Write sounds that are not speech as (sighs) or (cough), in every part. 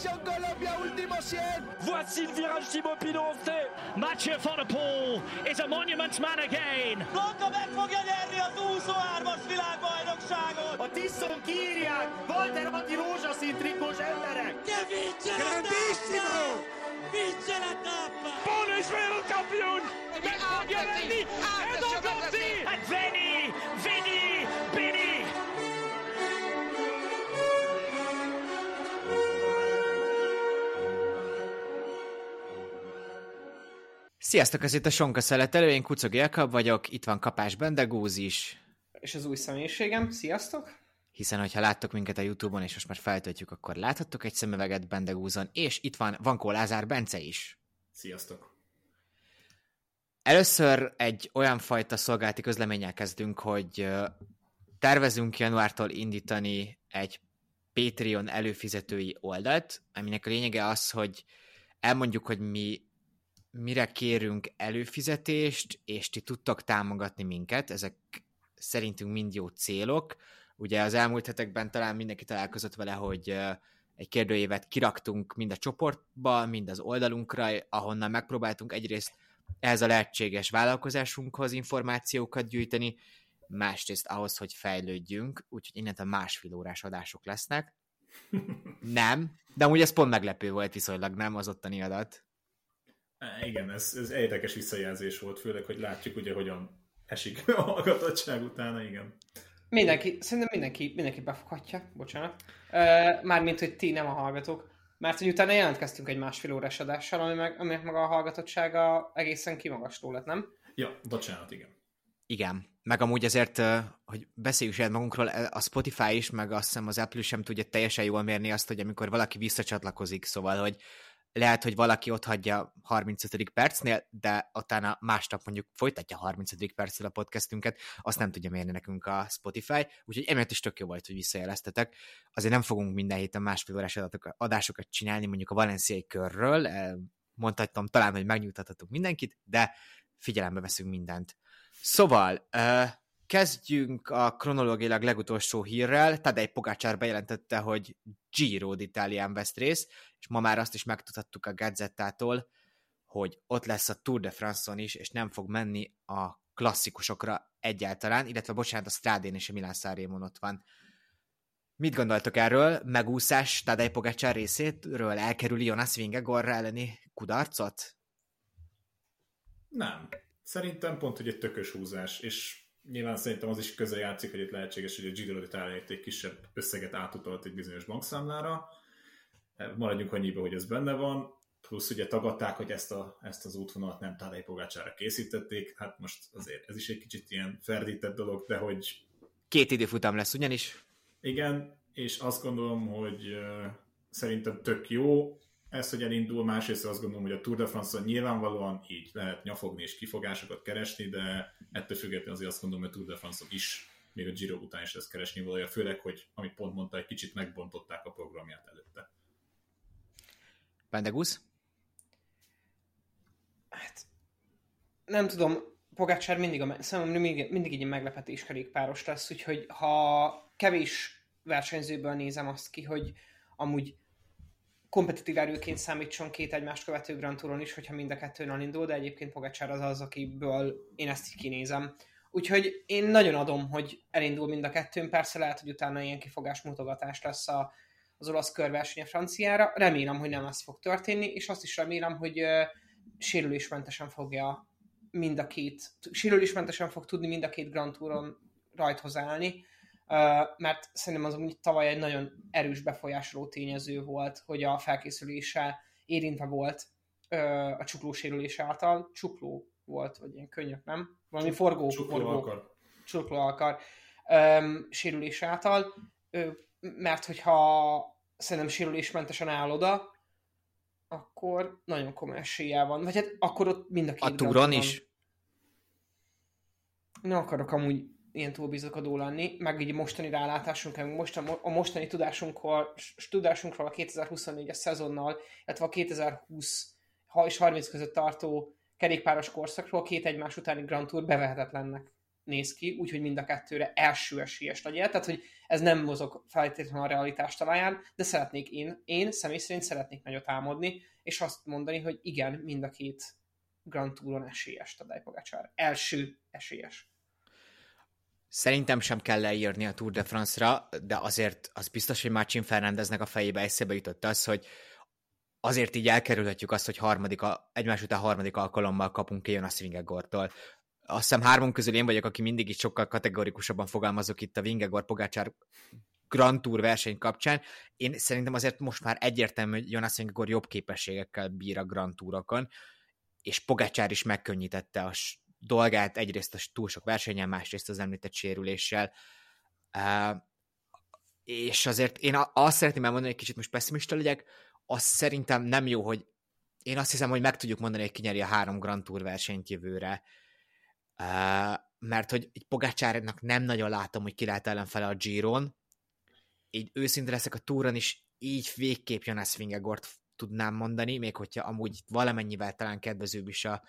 Attention Colombia, último 100. Voici le virage Thibaut Pinot, Mathieu Poel is a monument man again. Blanka meg fogja nyerni az 23-as világbajnokságot! A Tiszon kírják! Walter Atti rózsaszín trikós emberek! La tappa! Vince la tappa! Bono is wereldkampioen! Met fogja venni! En dan komt hij! En Sziasztok, ez itt a Sonka Szeletelő, én Kucog Jakab vagyok, itt van Kapás Bendegúz is, És az új személyiségem, sziasztok! hiszen hogyha láttok minket a Youtube-on, és most már feltöltjük, akkor láthattok egy szemüveget Bendegúzon, és itt van Vankó Lázár Bence is. Sziasztok! Először egy olyan fajta szolgálati közleménnyel kezdünk, hogy tervezünk januártól indítani egy Patreon előfizetői oldalt, aminek a lényege az, hogy elmondjuk, hogy mi mire kérünk előfizetést, és ti tudtok támogatni minket, ezek szerintünk mind jó célok. Ugye az elmúlt hetekben talán mindenki találkozott vele, hogy egy kérdőévet kiraktunk mind a csoportba, mind az oldalunkra, ahonnan megpróbáltunk egyrészt ehhez a lehetséges vállalkozásunkhoz információkat gyűjteni, másrészt ahhoz, hogy fejlődjünk, úgyhogy innentől másfél órás adások lesznek. Nem, de amúgy ez pont meglepő volt viszonylag, nem az ottani adat. Igen, ez, ez érdekes visszajelzés volt, főleg, hogy látjuk ugye, hogyan esik a hallgatottság utána, igen. Mindenki, szerintem mindenki, mindenki befoghatja, bocsánat. Mármint, hogy ti nem a hallgatók. Mert hogy utána jelentkeztünk egy másfél órás adással, ami meg, aminek meg a hallgatottsága egészen kimagasló lett, nem? Ja, bocsánat, igen. Igen, meg amúgy azért, hogy beszéljük saját magunkról, a Spotify is, meg azt hiszem az Apple sem tudja teljesen jól mérni azt, hogy amikor valaki visszacsatlakozik, szóval, hogy lehet, hogy valaki ott hagyja 35. percnél, de utána másnap mondjuk folytatja 35. perccel a podcastünket, azt nem tudja mérni nekünk a Spotify, úgyhogy emiatt is tök jó volt, hogy visszajeleztetek. Azért nem fogunk minden héten másfél órás adásokat csinálni, mondjuk a valenciai körről, eh, mondhatom talán, hogy megnyugtathatunk mindenkit, de figyelembe veszünk mindent. Szóval, uh, kezdjünk a kronológiailag legutolsó hírrel. Tadej Pogácsár bejelentette, hogy Giro d'Italián vesz részt, és ma már azt is megtudhattuk a Gazettától, hogy ott lesz a Tour de France-on is, és nem fog menni a klasszikusokra egyáltalán, illetve bocsánat, a Strádén és a Milán Szárémon ott van. Mit gondoltok erről? Megúszás Tadej Pogácsár részéről elkerüli Jonas Vingegaard elleni kudarcot? Nem. Szerintem pont, hogy egy tökös húzás, és nyilván szerintem az is közel játszik, hogy itt lehetséges, hogy a Giro d'Italia egy kisebb összeget átutalt egy bizonyos bankszámlára. Maradjunk annyiba, hogy ez benne van, plusz ugye tagadták, hogy ezt, a, ezt az útvonalat nem Tadej Pogácsára készítették, hát most azért ez is egy kicsit ilyen ferdített dolog, de hogy Két időfutam lesz ugyanis. igen, és azt gondolom, hogy szerintem tök jó ez, hogy elindul, másrészt azt gondolom, hogy a Tour de France-on nyilvánvalóan így lehet nyafogni és kifogásokat keresni, de ettől függetlenül azért azt gondolom, hogy a Tour de France-on is még a Giro után is lesz keresni valója, főleg, hogy amit pont mondta, egy kicsit megbontották a programját előtte. Bendegusz? Hát, nem tudom, Pogácsár mindig, a, számomra mindig, mindig egy meglepetés kerékpáros lesz, úgyhogy ha kevés versenyzőből nézem azt ki, hogy amúgy kompetitív erőként számítson két egymást követő Grand Touron is, hogyha mind a kettőn elindul, de egyébként Pogacsár az az, akiből én ezt így kinézem. Úgyhogy én nagyon adom, hogy elindul mind a kettőn, persze lehet, hogy utána ilyen kifogás mutogatás lesz a, az olasz körverseny a franciára. Remélem, hogy nem ez fog történni, és azt is remélem, hogy uh, sérülésmentesen fogja mind a két, sérülésmentesen fog tudni mind a két Grand Touron rajthoz állni, mert szerintem az amúgy tavaly egy nagyon erős befolyásoló tényező volt, hogy a felkészülése érintve volt a csukló sérülése által. Csukló volt, vagy ilyen könnyök, nem? Valami forgó, Csukló forgó akar. csukló akar um, sérülése által, mert hogyha szerintem sérülésmentesen áll oda, akkor nagyon komoly esélye van. Vagy hát akkor ott mind a két A túron is? nem akarok amúgy ilyen túlbizakodó lenni, meg így mostani rálátásunk, meg most a, mo- a mostani tudásunkról, s- tudásunkról a 2024-es szezonnal, illetve a 2020 ha és 30 között tartó kerékpáros korszakról két egymás utáni Grand Tour bevehetetlennek néz ki, úgyhogy mind a kettőre első esélyes legyen, tehát hogy ez nem mozog feltétlenül a realitás talaján, de szeretnék én, én személy szerint szeretnék nagyot álmodni, és azt mondani, hogy igen, mind a két Grand Touron esélyes Tadej Pogacsár. Első esélyes. Szerintem sem kell leírni a Tour de France-ra, de azért az biztos, hogy Marcin Fernándeznek a fejébe eszébe jutott az, hogy azért így elkerülhetjük azt, hogy harmadik, egymás után harmadik alkalommal kapunk ki Jonas Vingegortól. Azt hiszem hármon közül én vagyok, aki mindig is sokkal kategorikusabban fogalmazok itt a Vingegor Pogácsár Grand Tour verseny kapcsán. Én szerintem azért most már egyértelmű, hogy Jonas Vingegor jobb képességekkel bír a Grand Tourokon, és Pogácsár is megkönnyítette a dolgát, egyrészt a túl sok versenyen, másrészt az említett sérüléssel. Uh, és azért én azt szeretném elmondani, hogy kicsit most pessimista legyek, az szerintem nem jó, hogy én azt hiszem, hogy meg tudjuk mondani, hogy kinyeri a három Grand Tour versenyt jövőre. Uh, mert hogy egy Pogácsárnak nem nagyon látom, hogy ki lehet ellenfele a Giron. Így őszinte leszek a túron is, így végképp Jonas Vingegort tudnám mondani, még hogyha amúgy valamennyivel talán kedvezőbb is a,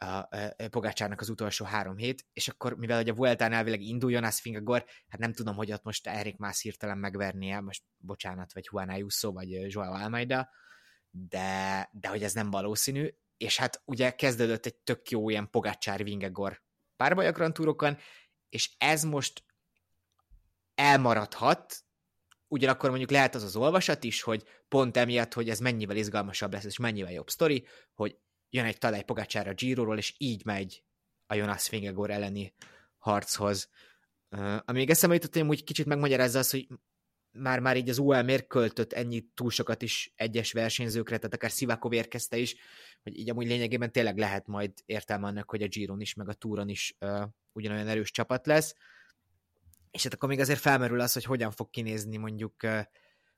a, Pogácsárnak az utolsó három hét, és akkor mivel hogy a Vueltán elvileg indul Jonas Fingagor, hát nem tudom, hogy ott most Erik más hirtelen megvernie, most bocsánat, vagy Juan Ayuso, vagy Joao Almeida, de, de hogy ez nem valószínű, és hát ugye kezdődött egy tök jó ilyen Pogácsár Vingegor párbaj a Grand Tourokon, és ez most elmaradhat, ugyanakkor mondjuk lehet az az olvasat is, hogy pont emiatt, hogy ez mennyivel izgalmasabb lesz, és mennyivel jobb sztori, hogy jön egy Tadej Pogacsár a Giro-ról, és így megy a Jonas Fingegor elleni harchoz. Uh, amíg eszembe jutott, hogy úgy kicsit megmagyarázza az, hogy már-már így az UL miért költött ennyi túl sokat is egyes versenyzőkre, tehát akár Szivákov érkezte is, hogy így amúgy lényegében tényleg lehet majd értelme annak, hogy a Giron is, meg a Touron is uh, ugyanolyan erős csapat lesz. És hát akkor még azért felmerül az, hogy hogyan fog kinézni mondjuk uh,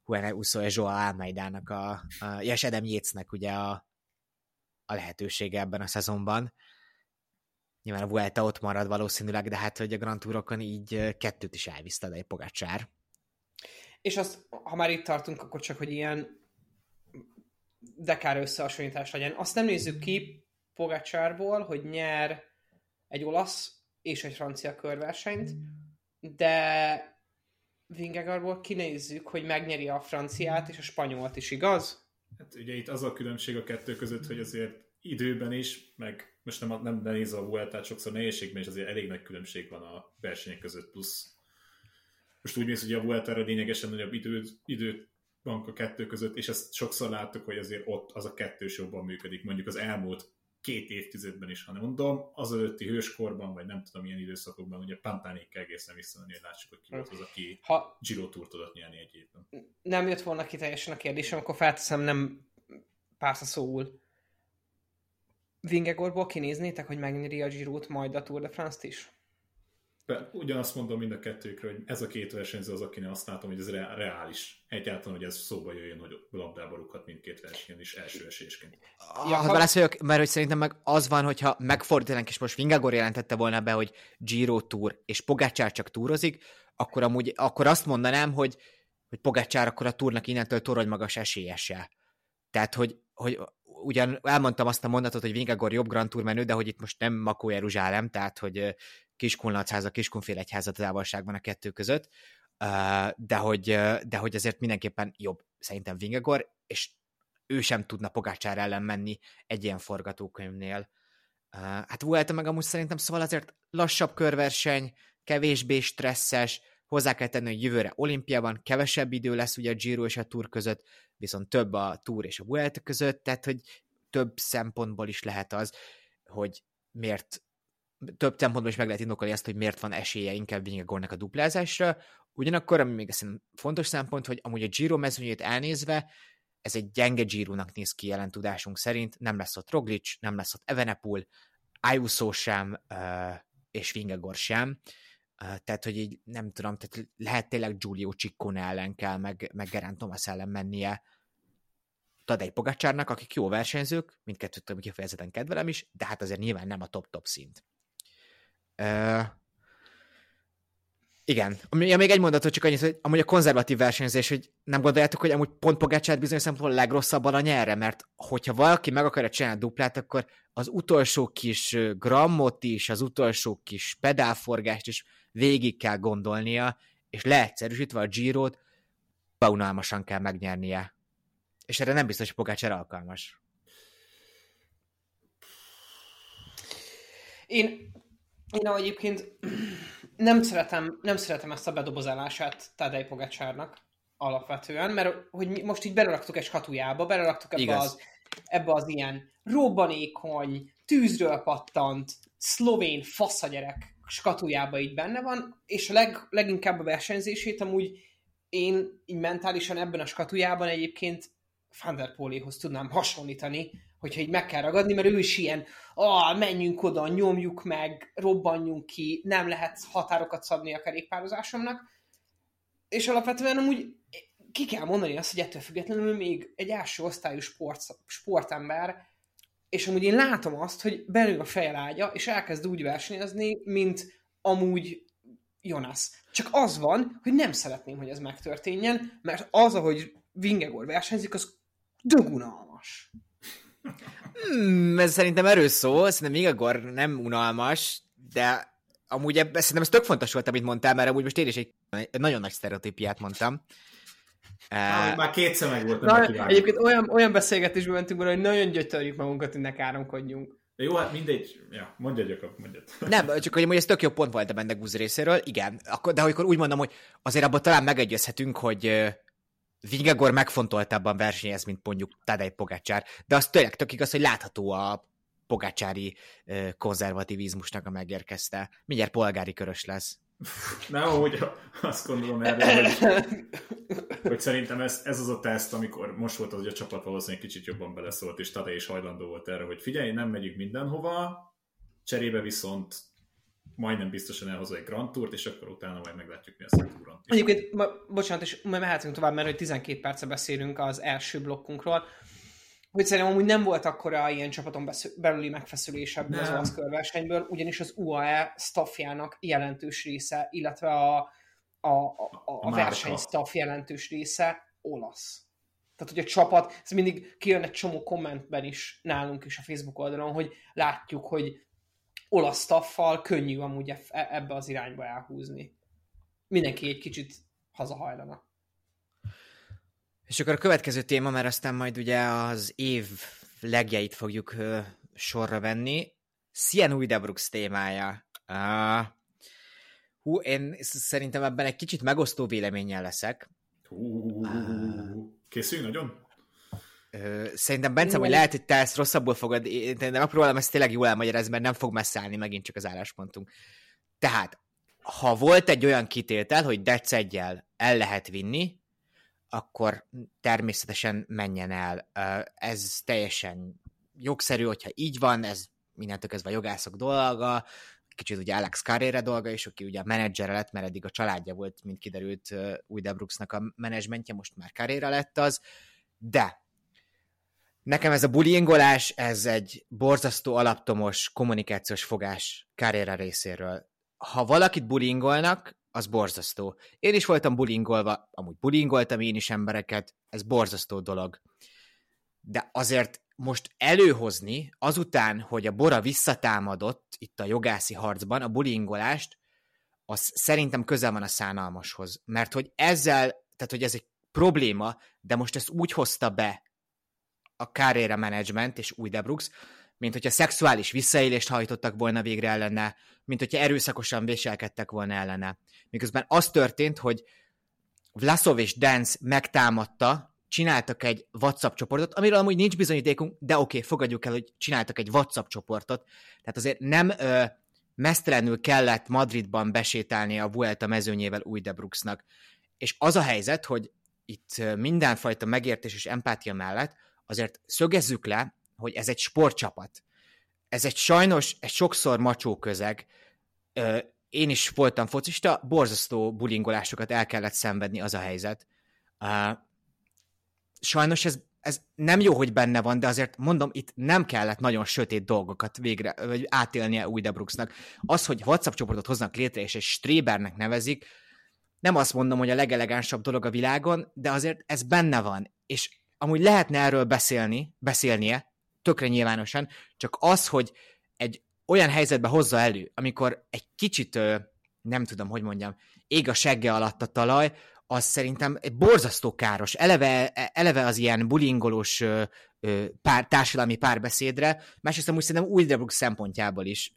Juan Uso és Joao Almeidának a, a és Adam Yates-nek ugye a, a lehetősége ebben a szezonban. Nyilván a Vuelta ott marad valószínűleg, de hát, hogy a Grand Tourokon így kettőt is elviszte egy Pogacsár. És azt, ha már itt tartunk, akkor csak, hogy ilyen dekár összehasonlítás legyen. Azt nem nézzük ki Pogacsárból, hogy nyer egy olasz és egy francia körversenyt, de Vingegaardból kinézzük, hogy megnyeri a franciát és a spanyolt is, igaz? Hát ugye itt az a különbség a kettő között, hogy azért időben is, meg most nem, nem nézve a Vueltát, sokszor nehézségben is azért elég nagy különbség van a versenyek között, plusz most úgy mész, hogy a Vueltára lényegesen nagyobb idő, idő van a kettő között, és ezt sokszor láttuk, hogy azért ott az a kettős jobban működik, mondjuk az elmúlt két évtizedben is, hanem mondom, az előtti hőskorban, vagy nem tudom, milyen időszakokban, ugye Pantánék egészen visszamenni, hogy lássuk, hogy ki volt az, aki ha Giro Tour tudott nyerni egy évben. Nem jött volna ki teljesen a kérdésem, akkor felteszem nem pársa szóul. Vingegorból kinéznétek, hogy megnyeri a giro majd a Tour de France-t is? ugyanazt mondom mind a kettőkről, hogy ez a két versenyző az, akinek azt látom, hogy ez reális. Egyáltalán, hogy ez szóba jöjjön, hogy labdába rúghat mindkét versenyen is első esésként. Ja, ha válaszoljak, mert hogy szerintem meg az van, hogyha megfordítanánk, és most Vingagor jelentette volna be, hogy Giro Tour, és Pogácsár csak túrozik, akkor, amúgy, akkor azt mondanám, hogy, hogy Pogácsár akkor a túrnak innentől torony magas esélyese. Tehát, hogy, hogy ugyan elmondtam azt a mondatot, hogy Vingagor jobb Grand Tour menő, de hogy itt most nem Makó Jeruzsálem, tehát hogy Kiskunlachháza, Kiskunfélegyháza távolságban a kettő között, de hogy, de hogy azért mindenképpen jobb szerintem Vingegor, és ő sem tudna Pogácsár ellen menni egy ilyen forgatókönyvnél. Hát Vuelta meg amúgy szerintem szóval azért lassabb körverseny, kevésbé stresszes, hozzá kell tenni, hogy jövőre olimpiában kevesebb idő lesz ugye a Giro és a Tour között, viszont több a Tour és a Vuelta között, tehát hogy több szempontból is lehet az, hogy miért több szempontból is meg lehet indokolni azt, hogy miért van esélye inkább Vingegornak a duplázásra. Ugyanakkor, ami még szerintem fontos szempont, hogy amúgy a Giro mezőnyét elnézve, ez egy gyenge Giro-nak néz ki jelen tudásunk szerint, nem lesz ott Roglic, nem lesz ott Evenepul, Ayuso sem, és Vingegor sem, tehát, hogy így nem tudom, tehát lehet tényleg Giulio Ciccone ellen kell, meg, meg Geraint Thomas ellen mennie Tadej Pogacsárnak, akik jó versenyzők, mindkettőt kifejezetten kedvelem is, de hát azért nyilván nem a top-top szint. Igen. Ja, még egy mondatot csak annyit, hogy amúgy a konzervatív versenyzés, hogy nem gondoljátok, hogy amúgy pont Pogácsát bizonyos szempontból legrosszabban a nyerre, mert hogyha valaki meg akarja csinálni duplát, akkor az utolsó kis grammot is, az utolsó kis pedálforgást is végig kell gondolnia, és leegyszerűsítve a Giro-t, unalmasan kell megnyernie. És erre nem biztos, hogy Pogácsár alkalmas. Én, én egyébként nem szeretem, nem szeretem ezt a bedobozálását Tadej Pogacsárnak alapvetően, mert hogy most így beleraktuk egy skatujába, beleraktuk ebbe az, ebbe az ilyen robbanékony, tűzről pattant, szlovén faszagyerek skatujába így benne van, és a leg, leginkább a versenyzését amúgy én így mentálisan ebben a skatujában egyébként Van tudnám hasonlítani, hogyha így meg kell ragadni, mert ő is ilyen, ah, menjünk oda, nyomjuk meg, robbanjunk ki, nem lehet határokat szabni a kerékpározásomnak. És alapvetően amúgy ki kell mondani azt, hogy ettől függetlenül még egy első osztályú sport, sportember, és amúgy én látom azt, hogy belül a fejelágya, és elkezd úgy versenyezni, mint amúgy Jonas. Csak az van, hogy nem szeretném, hogy ez megtörténjen, mert az, ahogy Vingegor versenyzik, az dögunalmas. Hmm, ez szerintem erős szó, szerintem Igor nem unalmas, de amúgy ebben, szerintem ez tök fontos volt, amit mondtál, mert amúgy most én is egy, egy nagyon nagy sztereotípiát mondtam. Már kétszer meg volt. Na, egyébként olyan, olyan beszélgetésben mentünk volna, hogy nagyon gyötörjük magunkat, hogy ne káromkodjunk. Jó, hát mindegy. Ja, mondja mondjad. Nem, csak hogy ez tök jó pont volt a benne Guz részéről, igen. Akkor, de akkor úgy mondom, hogy azért abban talán megegyezhetünk, hogy Vingegor megfontoltabban versenyez, mint mondjuk Tadej Pogácsár, de az tényleg tök igaz, hogy látható a pogácsári konzervativizmusnak a megérkezte. Mindjárt polgári körös lesz. Nem, hogy azt gondolom erről, hogy, hogy szerintem ez, ez az a teszt, amikor most volt az, hogy a csapat valószínűleg kicsit jobban beleszólt, és Tadej is hajlandó volt erre, hogy figyelj, nem megyünk mindenhova, cserébe viszont majdnem biztosan elhozza egy Grand Tourt, és akkor utána majd meglátjuk, mi a túron. Egyébként, ma, bocsánat, és majd mehetünk tovább, mert hogy 12 perce beszélünk az első blokkunkról, hogy szerintem amúgy nem volt akkora ilyen csapaton belüli megfeszülés ebből az olasz körversenyből, ugyanis az UAE staffjának jelentős része, illetve a, a, a, a, a verseny staff jelentős része olasz. Tehát, hogy a csapat, ez mindig kijön egy csomó kommentben is nálunk is a Facebook oldalon, hogy látjuk, hogy olasz staffal könnyű amúgy e, ebbe az irányba elhúzni. Mindenki egy kicsit hazahajlana. És akkor a következő téma, mert aztán majd ugye az év legjeit fogjuk ö, sorra venni. Sien Uidebrooks témája. Uh, hú, én szerintem ebben egy kicsit megosztó véleménnyel leszek. Hú, készülj nagyon? Szerintem Bence, hogy lehet, hogy te ezt rosszabbul fogod, de megpróbálom ezt tényleg jól elmagyarázni, mert nem fog messze állni megint csak az álláspontunk. Tehát, ha volt egy olyan kitétel, hogy dec el lehet vinni, akkor természetesen menjen el. Ez teljesen jogszerű, hogyha így van, ez mindentől kezdve a jogászok dolga, kicsit ugye Alex Carrera dolga, és aki ugye a menedzsere lett, mert eddig a családja volt, mint kiderült új Debrooksnak a menedzsmentje, most már Carrera lett az, de Nekem ez a bullyingolás, ez egy borzasztó alaptomos kommunikációs fogás Carrera részéről. Ha valakit bullyingolnak, az borzasztó. Én is voltam bullyingolva, amúgy bullyingoltam én is embereket, ez borzasztó dolog. De azért most előhozni, azután, hogy a Bora visszatámadott itt a jogászi harcban, a bullyingolást, az szerintem közel van a szánalmashoz. Mert hogy ezzel, tehát hogy ez egy probléma, de most ezt úgy hozta be a Carrera Management és új Debrux, mint hogyha szexuális visszaélést hajtottak volna végre ellene, mint hogyha erőszakosan viselkedtek volna ellene. Miközben az történt, hogy Vlasov és Dance megtámadta, csináltak egy WhatsApp csoportot, amiről amúgy nincs bizonyítékunk, de oké, okay, fogadjuk el, hogy csináltak egy WhatsApp csoportot. Tehát azért nem ö, mesztelenül kellett Madridban besétálni a Vuelta mezőnyével új Debruxnak. És az a helyzet, hogy itt mindenfajta megértés és empátia mellett azért szögezzük le, hogy ez egy sportcsapat. Ez egy sajnos, egy sokszor macsó közeg. Én is voltam focista, borzasztó bulingolásokat el kellett szenvedni, az a helyzet. Sajnos ez ez nem jó, hogy benne van, de azért mondom, itt nem kellett nagyon sötét dolgokat végre, vagy átélnie új Debruxnak. Az, hogy WhatsApp csoportot hoznak létre, és egy Strébernek nevezik, nem azt mondom, hogy a legelegánsabb dolog a világon, de azért ez benne van, és amúgy lehetne erről beszélni, beszélnie, tökre nyilvánosan, csak az, hogy egy olyan helyzetbe hozza elő, amikor egy kicsit, nem tudom, hogy mondjam, ég a segge alatt a talaj, az szerintem egy borzasztó káros. Eleve, eleve az ilyen bulingolós pár, társadalmi párbeszédre, másrészt amúgy szerintem új szempontjából is.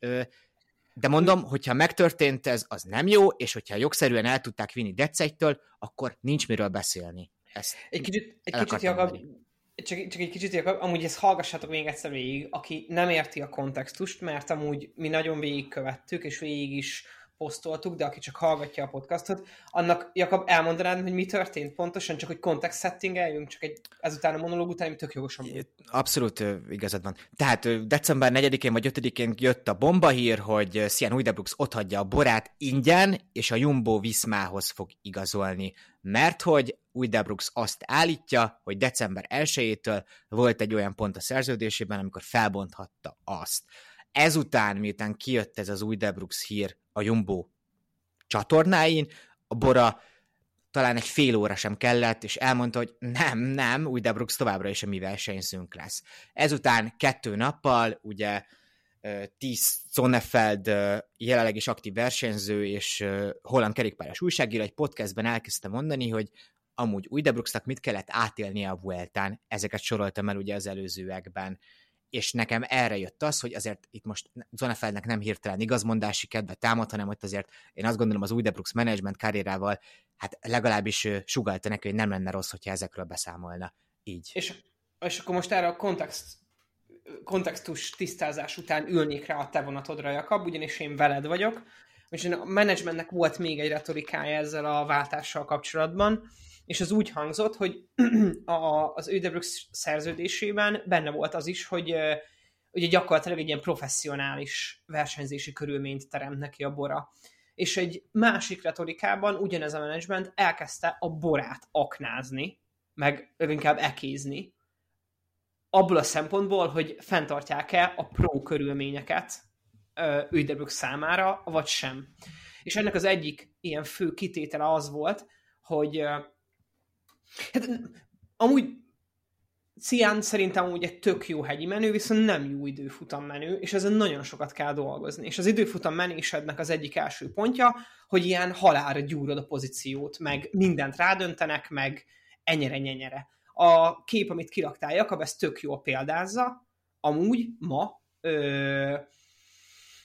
De mondom, hogyha megtörtént ez, az nem jó, és hogyha jogszerűen el tudták vinni Decegytől, akkor nincs miről beszélni. Ezt egy kicsit, egy kicsit Jakab, csak, csak egy kicsit, amúgy ezt hallgassátok még egyszer végig, aki nem érti a kontextust, mert amúgy mi nagyon végigkövettük, és végig is posztoltuk, de aki csak hallgatja a podcastot, annak Jakab elmondanád, hogy mi történt pontosan, csak hogy context settingeljünk, csak egy ezután a monológ után, tök jogosan. Abszolút igazad van. Tehát december 4-én vagy 5-én jött a bombahír, hogy Sian Uidebrooks otthagyja a borát ingyen, és a Jumbo Viszmához fog igazolni, mert hogy Uidebrooks azt állítja, hogy december 1-től volt egy olyan pont a szerződésében, amikor felbonthatta azt. Ezután, miután kijött ez az új Debrux hír a Jumbo csatornáin, a Bora talán egy fél óra sem kellett, és elmondta, hogy nem, nem, új Debrux továbbra is a mi versenyzőnk lesz. Ezután kettő nappal, ugye Tíz Zonnefeld jelenleg is aktív versenyző, és holland kerékpáros újságíró egy podcastben elkezdte mondani, hogy amúgy új mit kellett átélnie a Vueltán, ezeket soroltam el ugye az előzőekben, és nekem erre jött az, hogy azért itt most Zonefeldnek nem hirtelen igazmondási kedve támad, hanem ott azért én azt gondolom az új Debrux management karrierával, hát legalábbis sugalta neki, hogy nem lenne rossz, hogyha ezekről beszámolna. Így. És, és akkor most erre a kontext, kontextus tisztázás után ülnék rá a te vonatodra, Jakab, ugyanis én veled vagyok, és a menedzsmentnek volt még egy retorikája ezzel a váltással kapcsolatban, és az úgy hangzott, hogy (clears throat) a, az Ödebrooks szerződésében benne volt az is, hogy ugye gyakorlatilag egy ilyen professzionális versenyzési körülményt teremt neki a Bora. És egy másik retorikában ugyanez a menedzsment elkezdte a borát aknázni, meg inkább ekézni, abból a szempontból, hogy fenntartják-e a pro körülményeket Ödebrooks számára, vagy sem. És ennek az egyik ilyen fő kitétele az volt, hogy Hát amúgy Cian szerintem úgy egy tök jó hegyi menő, viszont nem jó időfutam menő, és ezen nagyon sokat kell dolgozni. És az időfutam menésednek az egyik első pontja, hogy ilyen halára gyúrod a pozíciót, meg mindent rádöntenek, meg enyere nyenyere. A kép, amit kiraktál Jakab, ez tök jól példázza, amúgy ma ö,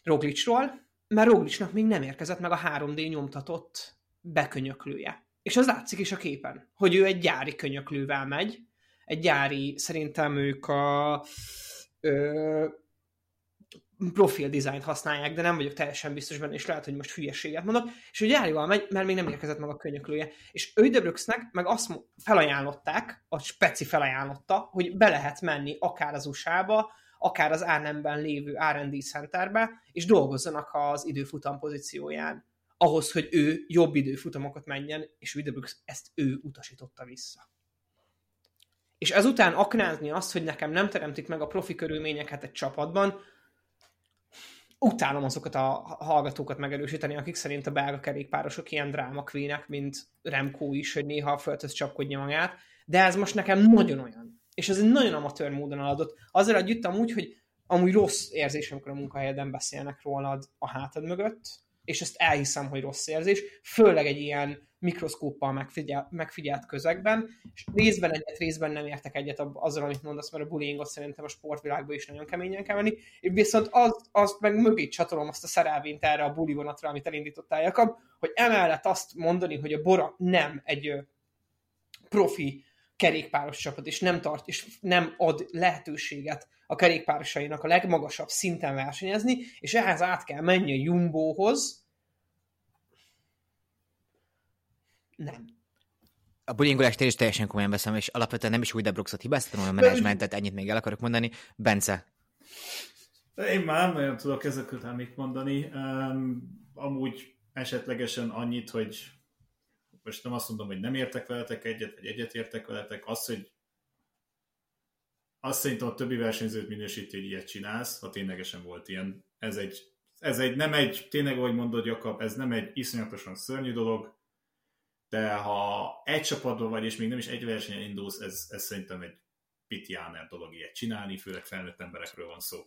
Roglicsról, mert Roglicsnak még nem érkezett meg a 3D nyomtatott bekönyöklője. És az látszik is a képen, hogy ő egy gyári könyöklővel megy, egy gyári, szerintem ők a ö, profil dizájnt használják, de nem vagyok teljesen biztos benne, és lehet, hogy most hülyeséget mondok, és ő gyárival megy, mert még nem érkezett meg a könyöklője. És Ödebrüxnek meg azt felajánlották, a speci felajánlotta, hogy be lehet menni akár az USA-ba, akár az Arnhemben lévő R&D centerbe, és dolgozzanak az időfutam pozícióján ahhoz, hogy ő jobb időfutamokat menjen, és Widebrooks ezt ő utasította vissza. És ezután aknázni azt, hogy nekem nem teremtik meg a profi körülményeket egy csapatban, utálom azokat a hallgatókat megerősíteni, akik szerint a belga kerékpárosok ilyen drámakvének, mint Remco is, hogy néha a földhöz csapkodja magát, de ez most nekem nagyon olyan. És ez egy nagyon amatőr módon adott. Azzal együtt amúgy, hogy amúgy rossz érzés, amikor a munkahelyeden beszélnek rólad a hátad mögött, és ezt elhiszem, hogy rossz érzés, főleg egy ilyen mikroszkóppal megfigyelt, megfigyelt közegben, és részben egyet, részben nem értek egyet azzal, amit mondasz, mert a bullyingot szerintem a sportvilágban is nagyon keményen kell venni, viszont az, azt meg mögé csatolom azt a szerelvényt erre a buli vonatra, amit elindítottál Jakab, hogy emellett azt mondani, hogy a Bora nem egy profi kerékpáros csapat, és nem tart, és nem ad lehetőséget a kerékpárosainak a legmagasabb szinten versenyezni, és ehhez át kell menni a Jumbohoz. Nem. A bullyingolást én is teljesen komolyan veszem, és alapvetően nem is új Debruxot hibáztatom a menedzsmentet, ennyit még el akarok mondani. Bence. Én már nem nagyon tudok ezek után mit mondani. Um, amúgy esetlegesen annyit, hogy most nem azt mondom, hogy nem értek veletek egyet, vagy egyet értek veletek, az, hogy azt szerintem a többi versenyzőt minősíti, hogy ilyet csinálsz, ha ténylegesen volt ilyen. Ez egy, ez egy nem egy, tényleg ahogy mondod Jakab, ez nem egy iszonyatosan szörnyű dolog, de ha egy csapatban vagy, és még nem is egy versenyen indulsz, ez, ez szerintem egy pitjáner dolog ilyet csinálni, főleg felnőtt emberekről van szó.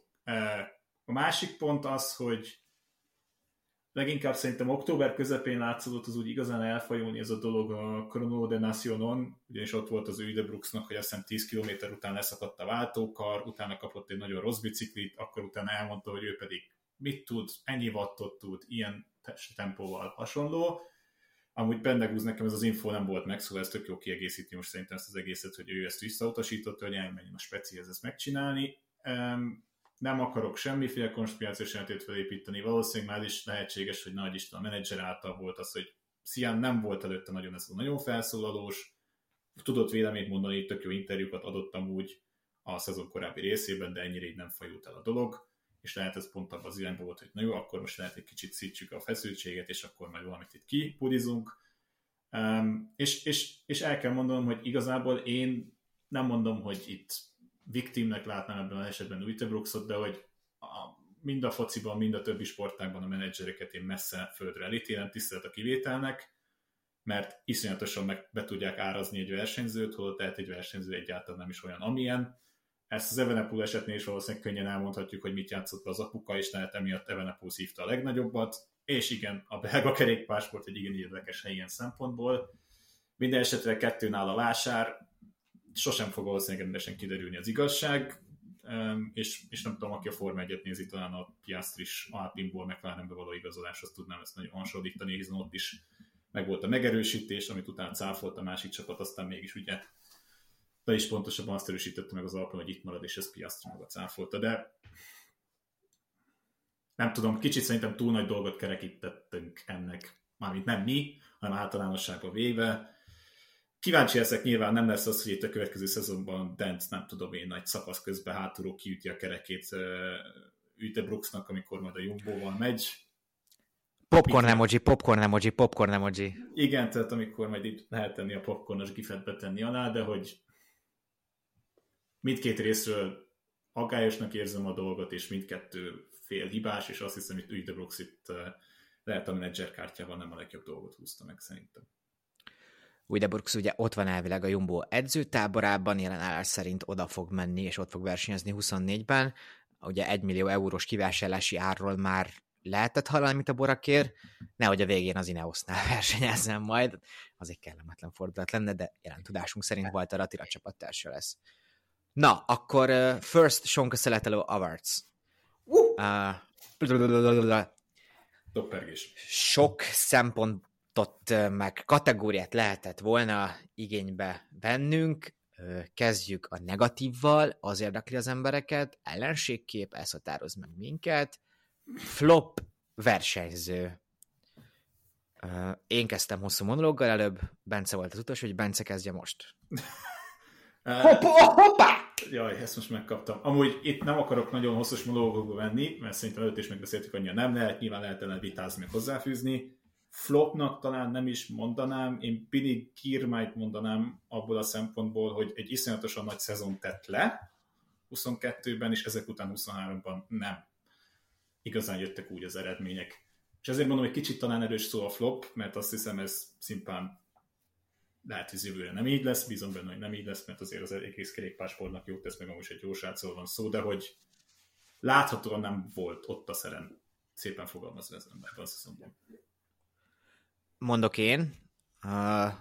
A másik pont az, hogy leginkább szerintem október közepén látszódott az úgy igazán elfajulni ez a dolog a Chrono de Nacionon, ugyanis ott volt az ő Brooksnak, hogy azt hiszem 10 km után leszakadt a váltókar, utána kapott egy nagyon rossz biciklit, akkor utána elmondta, hogy ő pedig mit tud, ennyi wattot tud, ilyen tempóval hasonló. Amúgy Bendegúz nekem ez az info nem volt meg, szóval ez tök jó kiegészíti most szerintem ezt az egészet, hogy ő ezt visszautasította, hogy elmenjen a specihez ezt megcsinálni nem akarok semmiféle konspirációs jelentét felépíteni, valószínűleg már is lehetséges, hogy nagy a menedzser által volt az, hogy Szian nem volt előtte nagyon ez nagyon felszólalós, tudott véleményt mondani, tök jó interjúkat adott amúgy a szezon korábbi részében, de ennyire így nem fajult el a dolog, és lehet ez pont abban az irányban volt, hogy na jó, akkor most lehet egy kicsit szítsük a feszültséget, és akkor majd valamit itt kipudizunk. Um, és, és, és el kell mondanom, hogy igazából én nem mondom, hogy itt victimnek látnám ebben az esetben Uite Brooksot, de hogy a, mind a fociban, mind a többi sportágban a menedzsereket én messze földre elítélem, tisztelt a kivételnek, mert iszonyatosan meg be tudják árazni egy versenyzőt, hol tehát egy versenyző egyáltalán nem is olyan, amilyen. Ezt az Evenepul esetnél is valószínűleg könnyen elmondhatjuk, hogy mit játszott az apuka, és lehet emiatt Evenepul szívta a legnagyobbat, és igen, a belga kerékpásport egy igen érdekes hely ilyen szempontból. Minden esetre kettőnál a vásár, sosem fog valószínűleg rendesen kiderülni az igazság, és, és nem tudom, aki a Forma 1 nézi, talán a Piastris Alpinból McLarenbe való igazoláshoz tudnám ezt nagyon hasonlítani, hiszen ott is meg volt a megerősítés, amit utána cáfolt a másik csapat, aztán mégis ugye de is pontosabban azt erősítette meg az Alpin, hogy itt marad, és ez Piastri maga cáfolta, de nem tudom, kicsit szerintem túl nagy dolgot kerekítettünk ennek, mármint nem mi, hanem általánosságban véve, Kíváncsi leszek, nyilván nem lesz az, hogy itt a következő szezonban Dent, nem tudom én, nagy szakasz közben hátulról kiüti a kerekét Üte Brooksnak, amikor majd a Jumbo-val megy. Popcorn emoji, popcorn emoji, popcorn emoji. Igen, tehát amikor majd itt lehet tenni a popcornos gifet betenni alá, de hogy mindkét részről aggályosnak érzem a dolgot, és mindkettő fél hibás, és azt hiszem, hogy Üte Brooks itt lehet a menedzser kártyával nem a legjobb dolgot húzta meg szerintem. Uideburgs ugye ott van elvileg a Jumbo edzőtáborában, jelen állás szerint oda fog menni, és ott fog versenyezni 24-ben. Ugye 1 millió eurós kivásárlási árról már lehetett hallani, amit a Bora kér, nehogy a végén az Ineosnál (laughs) versenyezzen majd, az egy kellemetlen fordulat lenne, de jelen tudásunk szerint Walter Attila csapattársa lesz. Na, akkor uh, first Sonka Szeletelő Awards. Uh, sok szempont pontot meg kategóriát lehetett volna igénybe vennünk. Kezdjük a negatívval, az érdekli az embereket, ellenségkép, ez határoz meg minket. Flop versenyző. Én kezdtem hosszú monológgal előbb, Bence volt az utolsó, hogy Bence kezdje most. (laughs) Hoppa, hoppá! Jaj, ezt most megkaptam. Amúgy itt nem akarok nagyon hosszas monológokba venni, mert szerintem előtt is megbeszéltük, annyira nem lehet, nyilván lehet ellen vitázni, meg hozzáfűzni flopnak talán nem is mondanám, én Pini Kirmájt mondanám abból a szempontból, hogy egy iszonyatosan nagy szezon tett le 22-ben, és ezek után 23-ban nem igazán jöttek úgy az eredmények. És ezért mondom, hogy kicsit talán erős szó a flop, mert azt hiszem ez szimplán lehet, hogy jövőre nem így lesz, bízom benne, hogy nem így lesz, mert azért az egész kerékpársportnak jót tesz, meg amúgy egy jó srácról van szó, de hogy láthatóan nem volt ott a szeren. Szépen fogalmazva ez ebben a szezonban mondok én. Uh,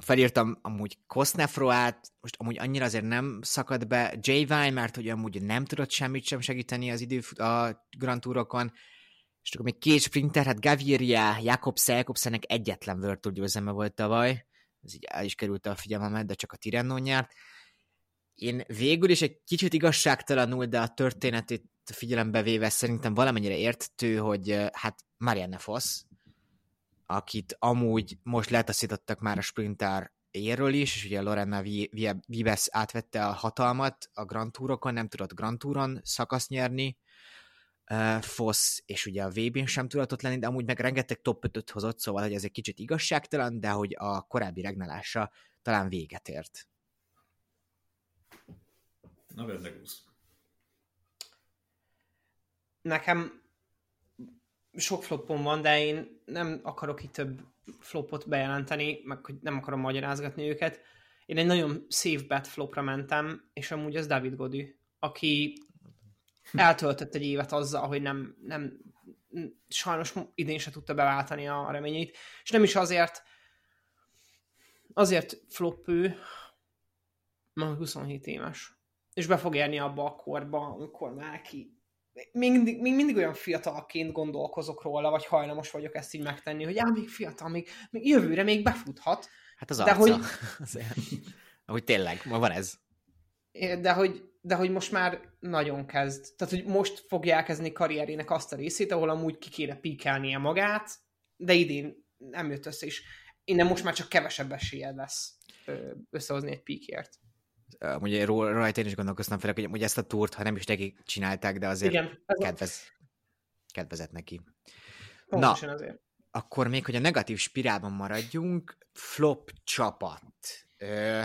felírtam amúgy Kosznefroát, most amúgy annyira azért nem szakad be J. Vine, mert hogy amúgy nem tudott semmit sem segíteni az idő a Grand Tourokon, és akkor még két sprinter, hát Gaviria, Jakobsen, Jakobsennek egyetlen World Tour győzelme volt tavaly, ez így el is került a figyelmemet, de csak a Tirreno nyert. Én végül is egy kicsit igazságtalanul, de a történetét figyelembe véve szerintem valamennyire értő, hogy hát Marianne Foss, akit amúgy most letaszítottak már a sprinter érről is, és ugye Lorena Vives átvette a hatalmat a Grand Tourokon, nem tudott Grand Touron szakasz nyerni, Foss, és ugye a VB-n sem tudott ott lenni, de amúgy meg rengeteg top 5 hozott, szóval hogy ez egy kicsit igazságtalan, de hogy a korábbi regnálása talán véget ért. Na, Vendegúz. Nekem sok flopom van, de én nem akarok itt több flopot bejelenteni, meg hogy nem akarom magyarázgatni őket. Én egy nagyon safe bet flopra mentem, és amúgy az David Godű, aki eltöltött egy évet azzal, hogy nem, nem sajnos idén se tudta beváltani a reményeit, és nem is azért, azért flop ő, mert 27 éves, és be fog érni abba a korba, amikor már ki még mindig, még mindig olyan fiatalként gondolkozok róla, vagy hajlamos vagyok ezt így megtenni, hogy á, még fiatal, még, még jövőre még befuthat. Hát az de arca. hogy, (laughs) Azért. Ahogy tényleg, ma van ez. de hogy, de hogy most már nagyon kezd. Tehát, hogy most fogja elkezdeni karrierének azt a részét, ahol amúgy ki kéne píkelnie magát, de idén nem jött össze is. Innen most már csak kevesebb esélye lesz összehozni egy píkért. Ugye ró- rajta én is gondolkoztam fel, hogy ugye ezt a túrt, ha nem is nekik csinálták, de azért Igen, kedvez, kedvezett neki. Pontosan azért. Akkor még, hogy a negatív spirálban maradjunk, flop csapat. Ö,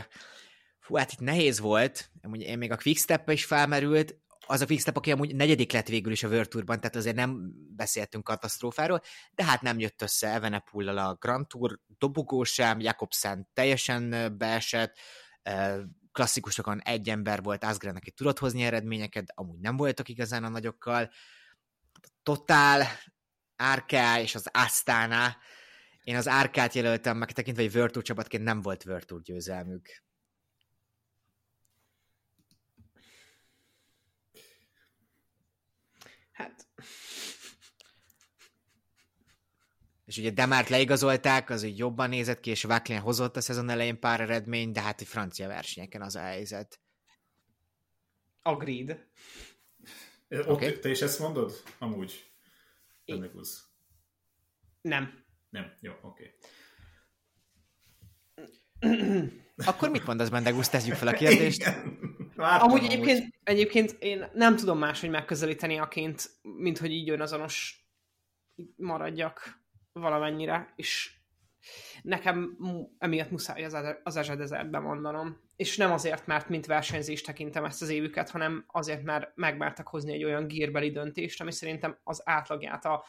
fú, hát itt nehéz volt, amúgy én még a Quickstep is felmerült, az a Quickstep, aki amúgy negyedik lett végül is a World Tourban, tehát azért nem beszéltünk katasztrófáról, de hát nem jött össze Evenepoel a Grand Tour, dobogó sem, Jakobsen teljesen beesett, klasszikusokon egy ember volt, Asgren, aki tudott hozni eredményeket, amúgy nem voltak igazán a nagyokkal. Total, Arká és az Astana. Én az Árkát jelöltem meg, tekintve, hogy Tour csapatként nem volt Tour győzelmük. Hát, És ugye Demárt leigazolták, az úgy jobban nézett ki, és Vaclin hozott a szezon elején pár eredményt, de hát egy francia versenyeken az a helyzet. agreed. Ott, Oké. Te is ezt mondod? Amúgy. Vendegúz. Nem. Nem, jó, oké. Akkor mit mondasz, Bendegusz? Tegyük fel a kérdést. Vártam Amúgy egyébként, egyébként én nem tudom máshogy megközelíteni aként, mint hogy így önazonos maradjak valamennyire, és nekem emiatt muszáj az, az ezredezert bemondanom. És nem azért, mert mint versenyzést tekintem ezt az évüket, hanem azért, mert megmertek hozni egy olyan gírbeli döntést, ami szerintem az átlagját a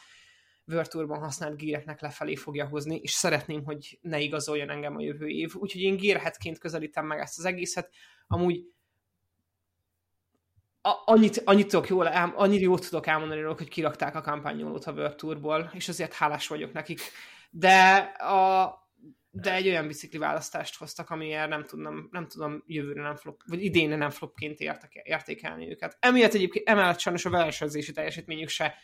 World Tourban használt gíreknek lefelé fogja hozni, és szeretném, hogy ne igazoljon engem a jövő év. Úgyhogy én gírhetként közelítem meg ezt az egészet. Amúgy a, annyit, annyit, tudok jól, el, annyit jót tudok elmondani róla, hogy kirakták a kampányolót a World Tourból, és azért hálás vagyok nekik. De, a, de egy olyan bicikli választást hoztak, amiért nem tudom, nem tudom jövőre nem flop, vagy idén nem flopként értek, értékelni őket. Emiatt egyébként emellett sajnos a versenyzési teljesítményük se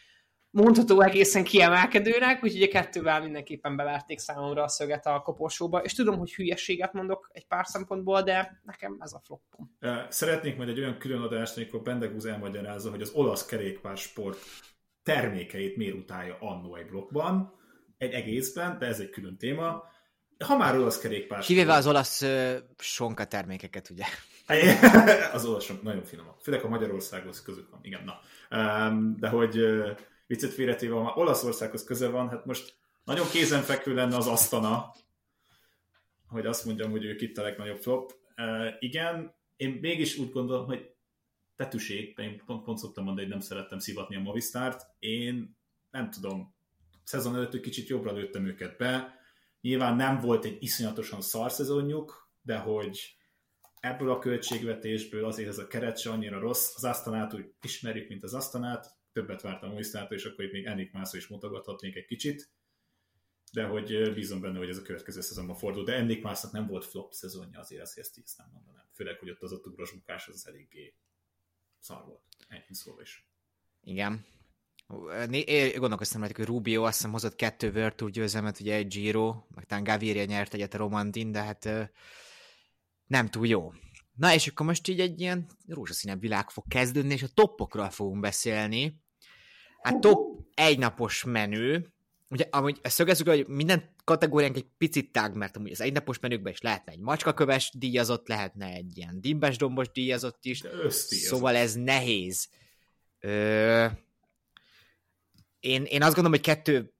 mondható egészen kiemelkedőnek, úgyhogy a kettővel mindenképpen beverték számomra a szöget a koporsóba, és tudom, hogy hülyességet mondok egy pár szempontból, de nekem ez a floppom. Szeretnék majd egy olyan különadást, amikor Bendegúz elmagyarázza, hogy az olasz kerékpársport termékeit miért utálja annó egy blokkban, egy egészben, de ez egy külön téma. Ha már olasz kerékpársport... Kivéve az olasz uh, sonka termékeket, ugye? (laughs) az olaszok nagyon finomak. Főleg a Magyarországhoz közük van, igen, na. De hogy viccet félretéve, ha már Olaszországhoz köze van, hát most nagyon kézenfekvő lenne az Asztana, hogy azt mondjam, hogy ők itt a legnagyobb flop. Uh, igen, én mégis úgy gondolom, hogy tetűség, én pont, pont szoktam mondani, hogy nem szerettem szivatni a Movistart. Én nem tudom, szezon előtt egy kicsit jobbra lőttem őket be. Nyilván nem volt egy iszonyatosan szar szezonjuk, de hogy ebből a költségvetésből azért ez a keret se annyira rossz. Az Asztanát úgy ismerjük, mint az Asztanát, többet vártam a Movistártól, és akkor itt még Enrik Mászó is mutogathat még egy kicsit, de hogy bízom benne, hogy ez a következő szezonban fordul. De Enrik Másznak nem volt flop szezonja, azért azt ezt, ezt nem mondanám. Főleg, hogy ott az a tugros bukás, az eléggé szar volt. Ennyi szóval is. Igen. Én gondolkoztam rajta, hogy Rubio azt hiszem hozott kettő World győzelmet, ugye egy Giro, meg talán Gaviria nyert egyet a Romandin, de hát nem túl jó. Na és akkor most így egy ilyen rózsaszínebb világ fog kezdődni, és a toppokról fogunk beszélni. Hát top egynapos menő. Ugye, amúgy ezt szögezzük, hogy minden kategóriánk egy picit tág, mert amúgy az egynapos menőkben is lehetne egy macskaköves díjazott, lehetne egy ilyen dimbes dombos díjazott is. Szóval ez nehéz. Ö... Én, én azt gondolom, hogy kettő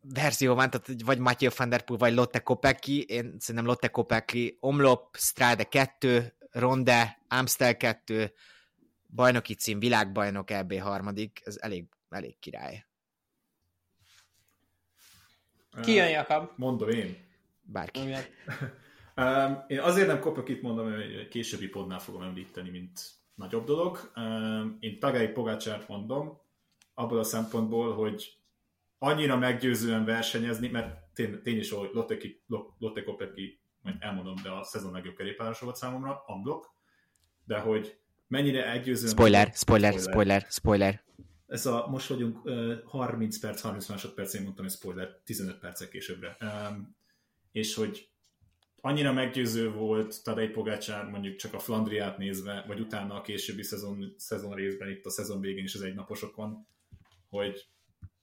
verzió van, tehát vagy Mathieu van der Poel, vagy Lotte Kopecky. Én szerintem Lotte Kopecky, Omlop, Strade 2, Ronde, Amstel 2, bajnoki cím, világbajnok, EB harmadik, ez elég, elég király. Ki jön, Jakab? Mondom én. Bárki. Um, (laughs) én azért nem kopok itt mondom, hogy egy későbbi podnál fogom említeni, mint nagyobb dolog. Um, én Tagai Pogácsárt mondom, abból a szempontból, hogy annyira meggyőzően versenyezni, mert tény, tény is, hogy Lotte, Lotte Kopecky, majd elmondom, de a szezon legjobb kerékpárosa volt számomra, unblock, de hogy mennyire egyőzően... Spoiler, spoiler, spoiler, spoiler, spoiler. Ez a, most vagyunk uh, 30 perc, 30 másodperc, én mondtam, hogy spoiler, 15 percek későbbre. Um, és hogy annyira meggyőző volt Tadej Pogácsár mondjuk csak a Flandriát nézve, vagy utána a későbbi szezon, szezon részben, itt a szezon végén is az egynaposokon, hogy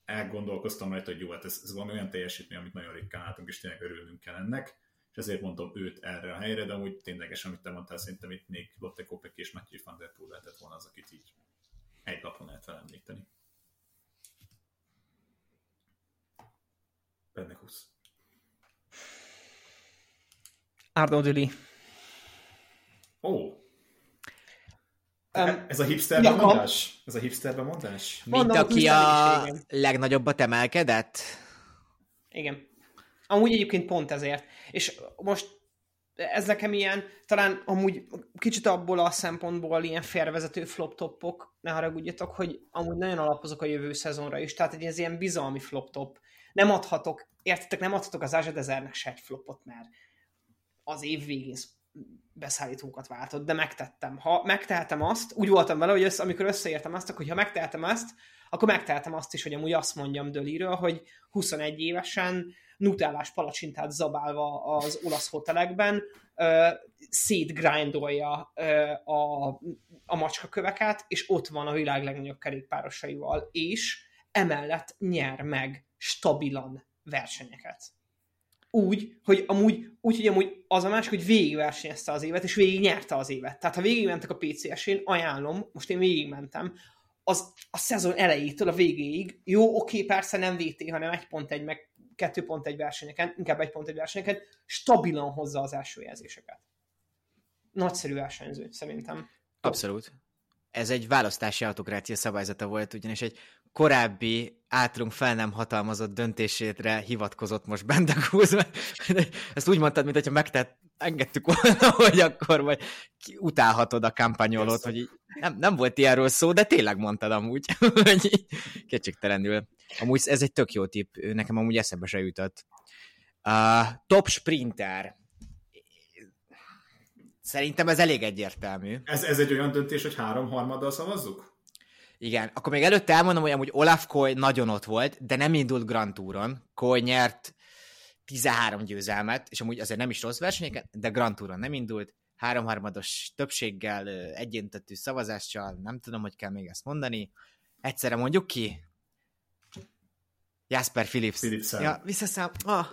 elgondolkoztam rajta, hogy jó, hát ez, ez valami olyan teljesítmény, amit nagyon ritkán látunk, és tényleg örülnünk kell ennek, és ezért mondom őt erre a helyre, de amúgy ténylegesen, amit te mondtál, szerintem itt még Lotte Kopek és Matthew van der Poel lehetett volna az, akit így egy lapon lehet felemlíteni. Benne 20. Arnaud Duli. Ó. Oh. Um, ez a hipster mondás? Ez a hipster mondás? Mint Mondom, aki a legnagyobbat emelkedett? Igen. Amúgy egyébként pont ezért. És most ez nekem ilyen, talán amúgy kicsit abból a szempontból ilyen félrevezető flop topok, ne haragudjatok, hogy amúgy nagyon alapozok a jövő szezonra is, tehát egy ilyen bizalmi flop top. Nem adhatok, értitek, nem adhatok az Ázsa Dezernek se egy flopot, mert az év végén beszállítókat váltott, de megtettem. Ha megtehetem azt, úgy voltam vele, hogy össze, amikor összeértem azt, hogy ha megtehetem ezt, akkor megtehetem azt is, hogy amúgy azt mondjam Döliről, hogy 21 évesen nutellás palacsintát zabálva az olasz hotelekben szétgrindolja a, a macskaköveket, és ott van a világ legnagyobb kerékpárosaival, és emellett nyer meg stabilan versenyeket úgy, hogy amúgy, úgy, hogy amúgy az a másik, hogy végigversenyezte az évet, és végig nyerte az évet. Tehát ha végigmentek a PCS-én, ajánlom, most én végigmentem, az a szezon elejétől a végéig, jó, oké, persze nem VT, hanem egy pont egy, meg kettő pont egy versenyeken, inkább egy pont egy versenyeken, stabilan hozza az első jelzéseket. Nagyszerű versenyző, szerintem. Abszolút. Ez egy választási autokrácia szabályzata volt, ugyanis egy korábbi általunk fel nem hatalmazott döntésétre hivatkozott most Bendegúz. (laughs) Ezt úgy mondtad, mint hogyha megtett, engedtük volna, (laughs) hogy akkor vagy utálhatod a kampányolót, hogy így, nem, nem volt ilyenről szó, de tényleg mondtad amúgy, (laughs) kétségtelenül. Amúgy ez egy tök jó tipp, nekem amúgy eszembe se jutott. Uh, top sprinter. Szerintem ez elég egyértelmű. Ez, ez egy olyan döntés, hogy három harmaddal szavazzuk? Igen, akkor még előtte elmondom, hogy amúgy Olaf Koy nagyon ott volt, de nem indult Grand Touron. Koy nyert 13 győzelmet, és amúgy azért nem is rossz versenyeket, de Grand Touron nem indult. Háromharmados többséggel, egyéntetű szavazással, nem tudom, hogy kell még ezt mondani. Egyszerre mondjuk ki? Jasper Philips. Philips ja, visszaszám. (laughs) Oh.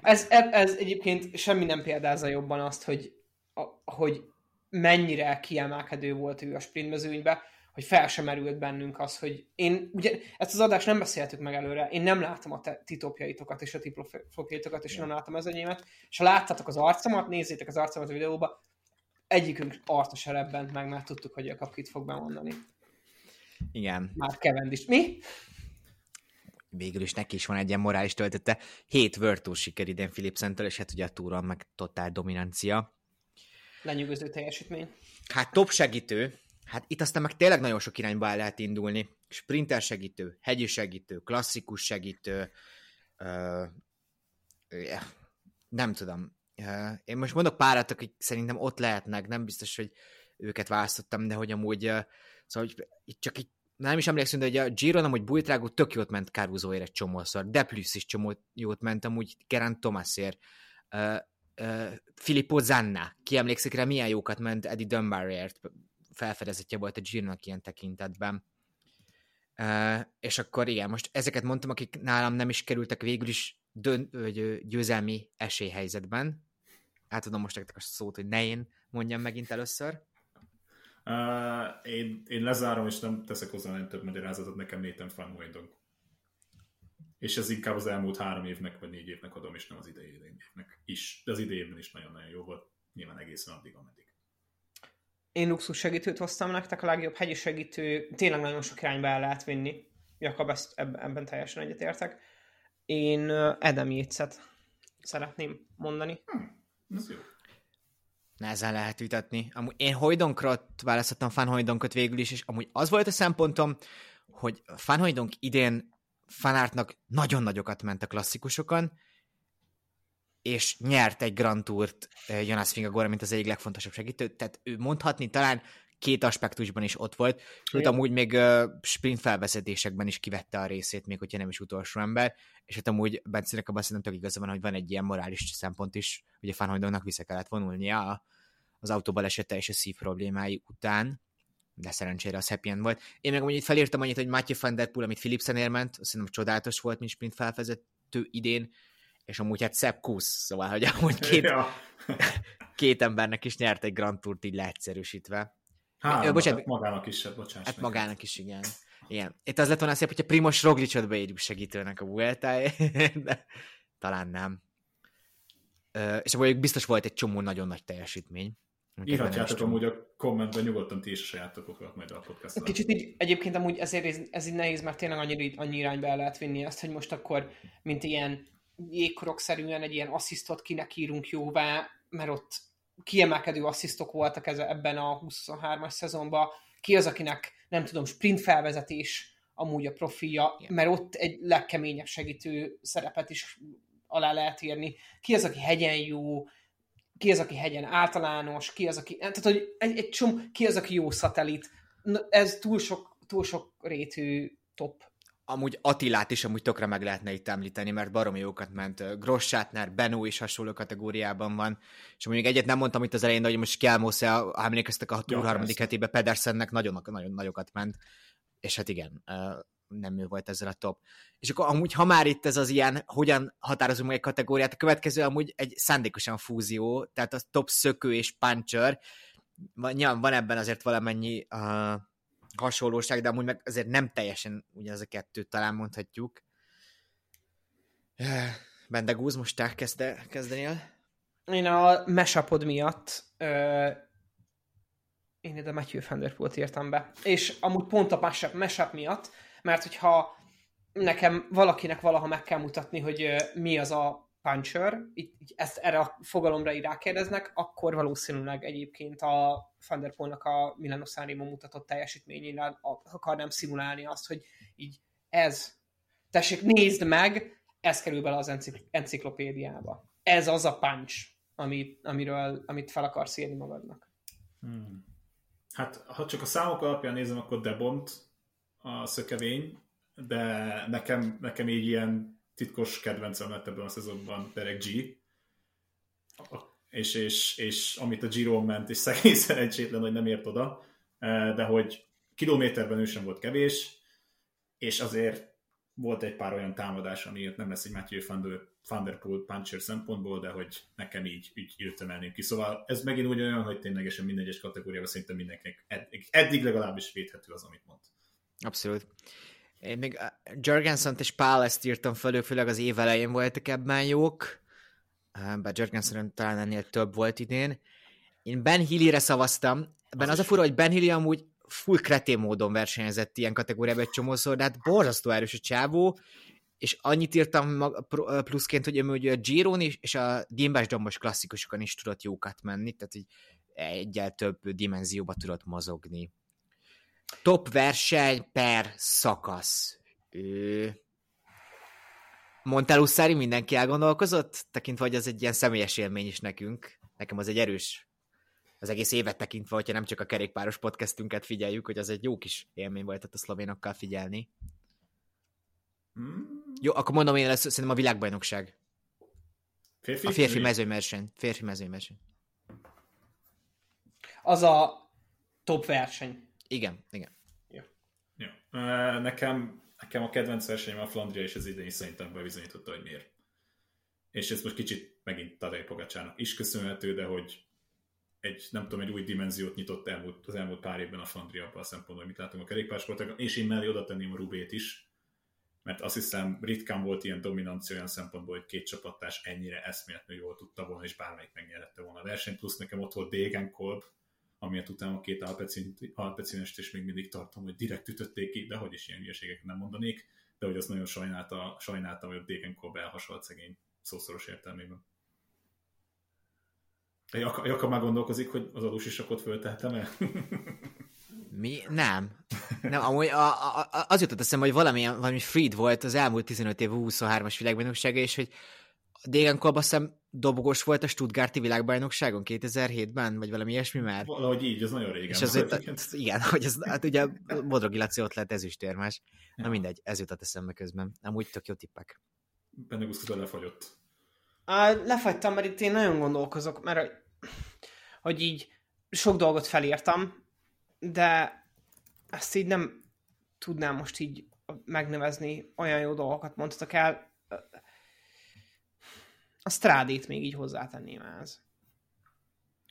ez, ez egyébként semmi nem példázza jobban azt, hogy, hogy mennyire kiemelkedő volt ő a sprintmezőnybe, hogy fel sem merült bennünk az, hogy én, ugye ezt az adást nem beszéltük meg előre, én nem látom a ti topjaitokat és a ti profiltokat, és yeah. nem látom az enyémet, és ha láttatok az arcomat, nézzétek az arcomat a videóba, egyikünk arca se rebbent meg, mert tudtuk, hogy a kapkit fog bemondani. Igen. Már is. Mi? Végül is neki is van egy ilyen morális töltete. Hét Virtus siker idén Philipsentől, és hát ugye a túron meg totál dominancia lenyűgöző teljesítmény. Hát top segítő, hát itt aztán meg tényleg nagyon sok irányba el lehet indulni. Sprinter segítő, hegyi segítő, klasszikus segítő, uh, yeah, nem tudom. Uh, én most mondok párat, akik szerintem ott lehetnek, nem biztos, hogy őket választottam, de hogy amúgy, uh, szóval itt csak így nem is emlékszem, de hogy a Giron amúgy Bujtrágó tök jót ment Carusoért egy csomószor, de plusz is csomó jót ment amúgy Gerant Thomasért. Uh, Filippo Zanna, ki emlékszik rá, milyen jókat ment Eddie Dunbarért, felfedezetje volt a Girnak ilyen tekintetben. Uh, és akkor igen, most ezeket mondtam, akik nálam nem is kerültek végül is dön, vagy, győzelmi esélyhelyzetben. Átadom most nektek a szót, hogy ne én mondjam megint először. Uh, én, én lezárom, és nem teszek hozzá nem több magyarázatot, nekem Nathan Van és ez inkább az elmúlt három évnek, vagy négy évnek adom, és nem az idei évnek is. De az idejében is nagyon-nagyon jó volt, nyilván egészen addig, ameddig. Én luxus segítőt hoztam nektek, a legjobb hegyi segítő, tényleg nagyon sok irányba el lehet vinni. Jakab, ezt, ebben teljesen egyetértek. Én Adam Yates-et szeretném mondani. Hm, ez jó. Nehezen lehet vitatni. Amúgy én Hojdonkrat választottam Fan Hojdonkot végül is, és amúgy az volt a szempontom, hogy Fan Hojdonk idén fanártnak nagyon nagyokat ment a klasszikusokon, és nyert egy Grand Tourt Jonas Fingagora, mint az egyik legfontosabb segítő, tehát ő mondhatni talán két aspektusban is ott volt, sőt amúgy még sprint felvezetésekben is kivette a részét, még hogyha nem is utolsó ember, és hát amúgy Bencinek abban szerintem tök igaza van, hogy van egy ilyen morális szempont is, hogy a Fanhojdónak vissza kellett vonulnia az autóbalesete és a szív problémái után, de szerencsére az happy end volt. Én meg itt felírtam annyit, hogy Matthew van der Poel, amit Philipsen érment, azt szerintem csodálatos volt, mint sprint felvezető idén, és amúgy hát Sepp Kuss, szóval, hogy amúgy két, ja. két embernek is nyert egy Grand Tourt így leegyszerűsítve. Hát, bocsánat, magának is, bocsánat. Hát magának is, igen. Igen. Itt az lett volna szép, hogyha Primos Roglicot beírjuk segítőnek a vuelta (laughs) de talán nem. Ö, és akkor biztos volt egy csomó nagyon nagy teljesítmény. Írhatjátok amúgy a kommentben nyugodtan ti is a sajátokokat majd a podcastban. Kicsit így, egyébként amúgy ezért ez, ez így nehéz, mert tényleg annyi, annyi irányba el lehet vinni ezt, hogy most akkor, mint ilyen jégkorokszerűen egy ilyen asszisztot kinek írunk jóvá, mert ott kiemelkedő asszisztok voltak ez, ebben a 23-as szezonban. Ki az, akinek, nem tudom, sprint felvezetés amúgy a profilja, mert ott egy legkeményebb segítő szerepet is alá lehet írni. Ki az, aki hegyen jó, ki az, aki hegyen általános, ki az, aki, tehát hogy egy, egy csom, ki az, aki jó szatellit. Ez túl sok, túl sok rétű top amúgy Attilát is amúgy tökre meg lehetne itt említeni, mert baromi jókat ment. Grossátner, Benó is hasonló kategóriában van. És mondjuk egyet nem mondtam itt az elején, de hogy most Kelmosze, ha emlékeztek a túl harmadik hetébe, Pedersennek nagyon, nagyon nagyokat ment. És hát igen, nem ő volt ezzel a top. És akkor amúgy, ha már itt ez az ilyen, hogyan határozunk meg egy kategóriát, a következő amúgy egy szándékosan fúzió, tehát a top szökő és puncher. Nyilván van ebben azért valamennyi uh, hasonlóság, de amúgy meg azért nem teljesen ugyanaz a kettőt talán mondhatjuk. (sighs) Bendegúz, most te kezde, kezdenél? Én a mesapod miatt ö, én ide Matthew Vanderpool-t írtam be. És amúgy pont a mashup, mashup miatt, mert hogyha nekem valakinek valaha meg kell mutatni, hogy mi az a puncher, így ezt erre a fogalomra így rákérdeznek, akkor valószínűleg egyébként a Thunderpoolnak a Milano Sanremo mutatott teljesítményénél akarnám szimulálni azt, hogy így ez, tessék, nézd meg, ez kerül bele az encik- enciklopédiába. Ez az a punch, ami, amiről, amit fel akarsz írni magadnak. Hmm. Hát, ha csak a számok alapján nézem, akkor Debont a szökevény, de nekem, nekem így ilyen titkos kedvencem lett ebben a szezonban Derek G. És, és, és amit a Giro ment, és szegény (laughs) szerencsétlen, hogy nem ért oda, eh, de hogy kilométerben ő sem volt kevés, és azért volt egy pár olyan támadás, amiért nem lesz egy Matthew Van der Poel puncher szempontból, de hogy nekem így, így el ki. Szóval ez megint úgy olyan, hogy ténylegesen minden egyes kategóriában szerintem mindenkinek eddig, eddig legalábbis védhető az, amit mond. Abszolút. Én még Jurgensen és Pál ezt írtam fel, főleg az év elején voltak ebben jók, bár Jurgensen talán ennél több volt idén. Én Ben Hillyre szavaztam, ebben az, az a fura, hogy Ben Hilly amúgy full kretén módon versenyezett ilyen kategóriában egy csomószor, de hát borzasztó erős a csávó, és annyit írtam pluszként, hogy ő a Giron is, és a Dimbás Dombos klasszikusokon is tudott jókat menni, tehát így egyel több dimenzióba tudott mozogni top verseny per szakasz. Ő... Monteluszári mindenki elgondolkozott, tekintve, hogy az egy ilyen személyes élmény is nekünk. Nekem az egy erős az egész évet tekintve, hogyha nem csak a kerékpáros podcastünket figyeljük, hogy az egy jó kis élmény volt a szlovénokkal figyelni. Hmm. Jó, akkor mondom én, lesz, szerintem a világbajnokság. Férfi? A férfi mezőverseny. Férfi mezőverseny. Az a top verseny. Igen, igen. Ja. ja. Nekem, nekem a kedvenc versenyem a Flandria, és az idén szerintem bebizonyította, hogy miért. És ez most kicsit megint Tadej Pogacsának is köszönhető, de hogy egy, nem tudom, egy új dimenziót nyitott elmúlt, az elmúlt pár évben a Flandria abban a szempontból, hogy mit látunk a kerékpársportokon, és én mellé oda tenném a Rubét is, mert azt hiszem ritkán volt ilyen dominancia olyan szempontból, hogy két csapatás ennyire eszméletlenül jól tudta volna, és bármelyik megnyerette volna a versenyt, plusz nekem ott volt Degenkolb, amiatt utána a két alpecinest is még mindig tartom, hogy direkt ütötték ki, de hogy is ilyen hülyeségeket nem mondanék, de hogy azt nagyon sajnálta, sajnáltam, hogy a Degenkolb elhasalt szegény szószoros értelmében. Jaka, Jaka már gondolkozik, hogy az adósisakot föltehetem-e? Mi? Nem. Nem, amúgy a, a, a, az jutott eszembe, hogy valami, valami Freed volt az elmúlt 15 év 23-as világbajnoksága, és hogy Dégen Kolb azt hiszem dobogós volt a Stuttgarti világbajnokságon 2007-ben, vagy valami ilyesmi már. Valahogy így, ez nagyon régen. És az, volt, igen. (laughs) igen, hogy az, hát ugye Bodrogi Laci ott lett ezüstérmás. Ja. Na mindegy, ez jutott eszembe közben. Amúgy tök jó tippek. Benne Guszkuta lefagyott. Á, lefagytam, mert itt én nagyon gondolkozok, mert hogy így sok dolgot felírtam, de ezt így nem tudnám most így megnevezni, olyan jó dolgokat mondtak el. A strádét még így hozzátenném ez.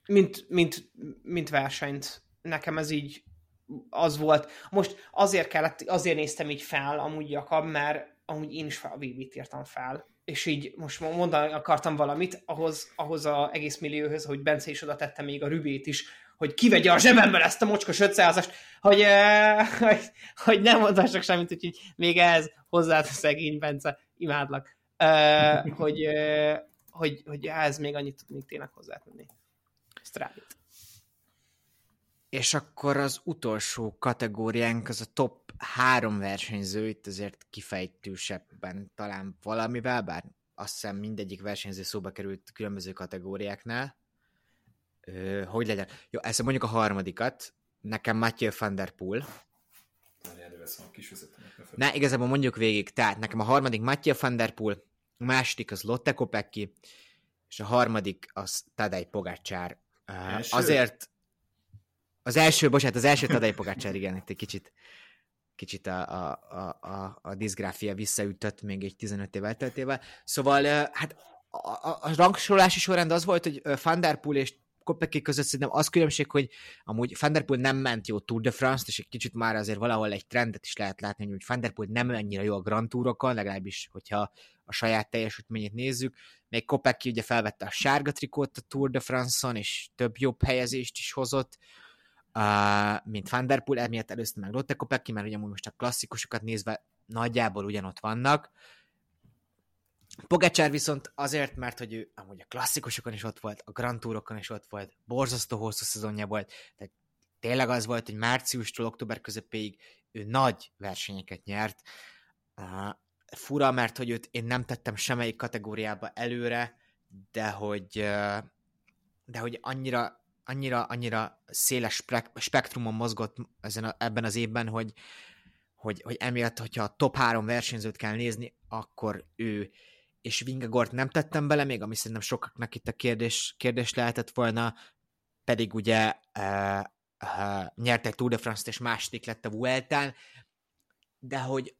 Mint, mint, mint versenyt. Nekem ez így az volt. Most azért kellett, azért néztem így fel amúgy Jakab, mert amúgy én is fel a VB-t írtam fel. És így most mondani akartam valamit, ahhoz, ahhoz az egész millióhöz, hogy Bence is oda tette még a rübét is, hogy kivegye a zsebemből ezt a mocskos 500-ast, hogy, uh, hogy, hogy nem mondhassak semmit, úgyhogy még ehhez hozzá szegény Bence, imádlak, uh, hogy, uh, hogy, hogy ez még annyit tudnék tényleg hozzátenni. Strádit. És akkor az utolsó kategóriánk az a top három versenyző, itt azért kifejtősebben talán valamivel, bár azt hiszem mindegyik versenyző szóba került különböző kategóriáknál. Ö, hogy legyen? Jó, ezt mondjuk a harmadikat. Nekem Mathieu van der Poel. Ne, igazából mondjuk végig. Tehát nekem a harmadik Mathieu van der Poel, a második az Lotte Kopecky, és a harmadik az Tadej Pogácsár. Első? Azért az első, bocsánat, az első Tadej Pogácsár, igen, itt egy kicsit kicsit a, a, a, a, a diszgráfia visszaütött még egy 15 év elteltével. Szóval hát a, a, a rangsolási sorrend az volt, hogy Van der Poel és Kopecky között szerintem az különbség, hogy amúgy Van der Poel nem ment jó Tour de France-t, és egy kicsit már azért valahol egy trendet is lehet látni, hogy Van der Poel nem annyira jó a Grand Tourokon, legalábbis, hogyha a saját teljesítményét nézzük. Még Kopecky ugye felvette a sárga trikót a Tour de France-on, és több jobb helyezést is hozott, uh, mint Van der Poel, emiatt előzte meg Lotte Kopecky, mert ugye most a klasszikusokat nézve nagyjából ugyanott vannak, Pogacsár viszont azért, mert hogy ő amúgy a klasszikusokon is ott volt, a Grand Tourokon is ott volt, borzasztó hosszú szezonja volt, tehát tényleg az volt, hogy márciustól október közepéig ő nagy versenyeket nyert. Uh, fura, mert hogy őt én nem tettem semmelyik kategóriába előre, de hogy, de hogy annyira, annyira, annyira széles spektrumon mozgott ezen a, ebben az évben, hogy, hogy, hogy emiatt, hogyha a top három versenyzőt kell nézni, akkor ő és Vingegort nem tettem bele még, ami szerintem sokaknak itt a kérdés, kérdés lehetett volna, pedig ugye uh, uh, nyert egy Tour de France-t, és második lett a Vueltán, de hogy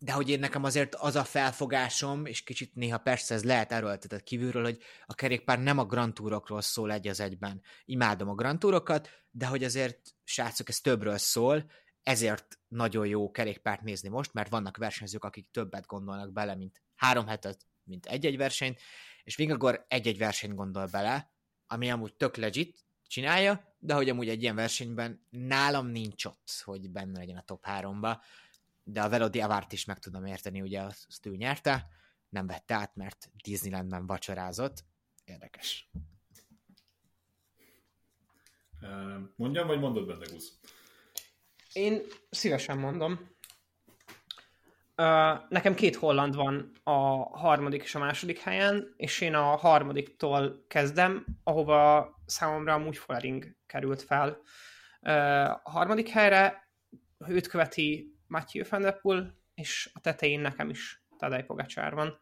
de hogy én nekem azért az a felfogásom, és kicsit néha persze ez lehet erőltetett kívülről, hogy a kerékpár nem a Grand Tourokról szól egy az egyben. Imádom a Grand Tourokat, de hogy azért, srácok, ez többről szól, ezért nagyon jó kerékpárt nézni most, mert vannak versenyzők, akik többet gondolnak bele, mint három hetet, mint egy-egy versenyt, és Vingagor egy-egy versenyt gondol bele, ami amúgy tök legit, csinálja, de hogy amúgy egy ilyen versenyben nálam nincs ott, hogy benne legyen a top 3-ba, de a Velodi Avárt is meg tudom érteni, ugye azt ő nyerte, nem vette át, mert Disneylandben vacsorázott. Érdekes. Mondjam, vagy mondod benne, Gusz? Én szívesen mondom. Uh, nekem két holland van a harmadik és a második helyen, és én a harmadiktól kezdem, ahova számomra amúgy Follering került fel. Uh, a harmadik helyre őt követi Matthew van der Poel, és a tetején nekem is Tadej Pogacsár van.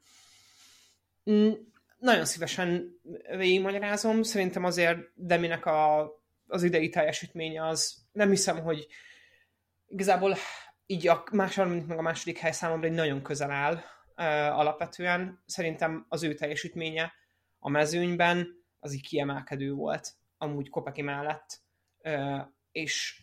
Mm, nagyon szívesen végigmagyarázom, szerintem azért Deminek a, az idei teljesítménye az nem hiszem, hogy igazából így a második meg a második hely számomra egy nagyon közel áll alapvetően. Szerintem az ő teljesítménye a mezőnyben az így kiemelkedő volt, amúgy Kopeki mellett, és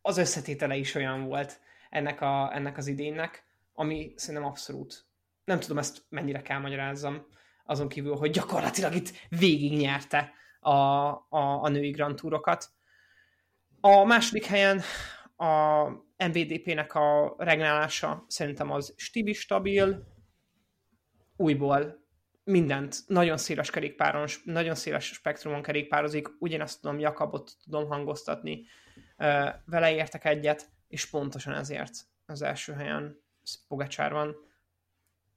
az összetétele is olyan volt. ennek, a, ennek az idénynek, ami szerintem abszolút, nem tudom ezt mennyire kell magyarázzam, azon kívül, hogy gyakorlatilag itt végignyerte a, a, a női Grand Tourokat. A második helyen a MVDP-nek a regnálása szerintem az stibi stabil, újból mindent, nagyon széles kerékpáron, nagyon széles spektrumon kerékpározik, ugyanezt tudom, Jakabot tudom hangoztatni, vele értek egyet, és pontosan ezért az első helyen Pogacsár van.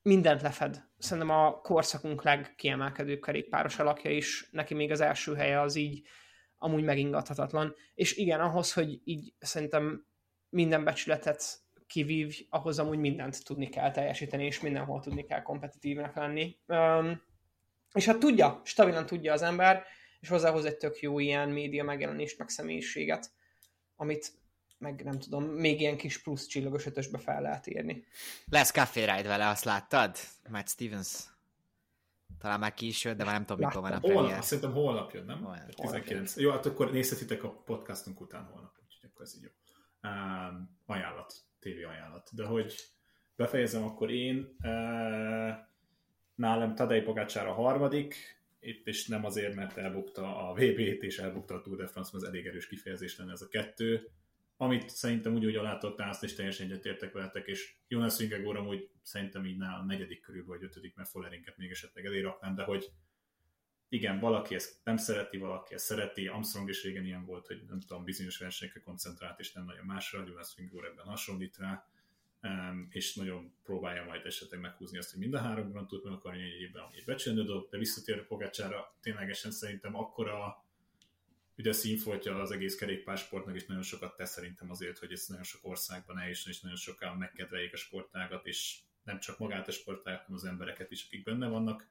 Mindent lefed. Szerintem a korszakunk legkiemelkedőbb kerékpáros alakja is, neki még az első helye az így amúgy megingathatatlan. És igen, ahhoz, hogy így szerintem minden becsületet kivív, ahhoz amúgy mindent tudni kell teljesíteni, és mindenhol tudni kell kompetitívnek lenni. Um, és hát tudja, stabilan tudja az ember, és hozzához egy tök jó ilyen média megjelenést, meg személyiséget, amit meg nem tudom, még ilyen kis plusz csillagos ötösbe fel lehet írni. Lesz Café Ride vele, azt láttad? Matt Stevens? Talán már jött, de már nem tudom, mikor van a premier. Holnap, szerintem holnap jön, nem? Holnap. 19. Jó, hát akkor nézhetitek a podcastunk után holnap, úgyhogy akkor ez így jó. Um, ajánlat, tévé ajánlat. De hogy befejezem, akkor én uh, nálam Tadej Pogácsár a harmadik, itt is nem azért, mert elbukta a VB-t és elbukta a Tour de France, mert az elég erős kifejezés lenne ez a kettő. Amit szerintem úgy, hogy alátottál, azt is teljesen egyetértek veletek, és Jonas Vingegaard amúgy szerintem így nála a negyedik körülbelül, vagy ötödik, mert Follerinket még esetleg elé raknám, de hogy igen, valaki ezt nem szereti, valaki ezt szereti, Armstrong is régen ilyen volt, hogy nem tudom, bizonyos versenyekre koncentrált, és nem nagyon másra, Jonas Vingegaard ebben hasonlít rá, és nagyon próbálja majd esetleg meghúzni azt, hogy mind a három Grand Tourt meg akarja egy évben, ami egy becsülendő dolog, de visszatérő Pogácsára ténylegesen szerintem akkora ugye színfoltja az egész kerékpársportnak, és nagyon sokat tesz szerintem azért, hogy ez nagyon sok országban eljusson, és nagyon sokan megkedveljék a sportágat, és nem csak magát a sportágat, hanem az embereket is, akik benne vannak.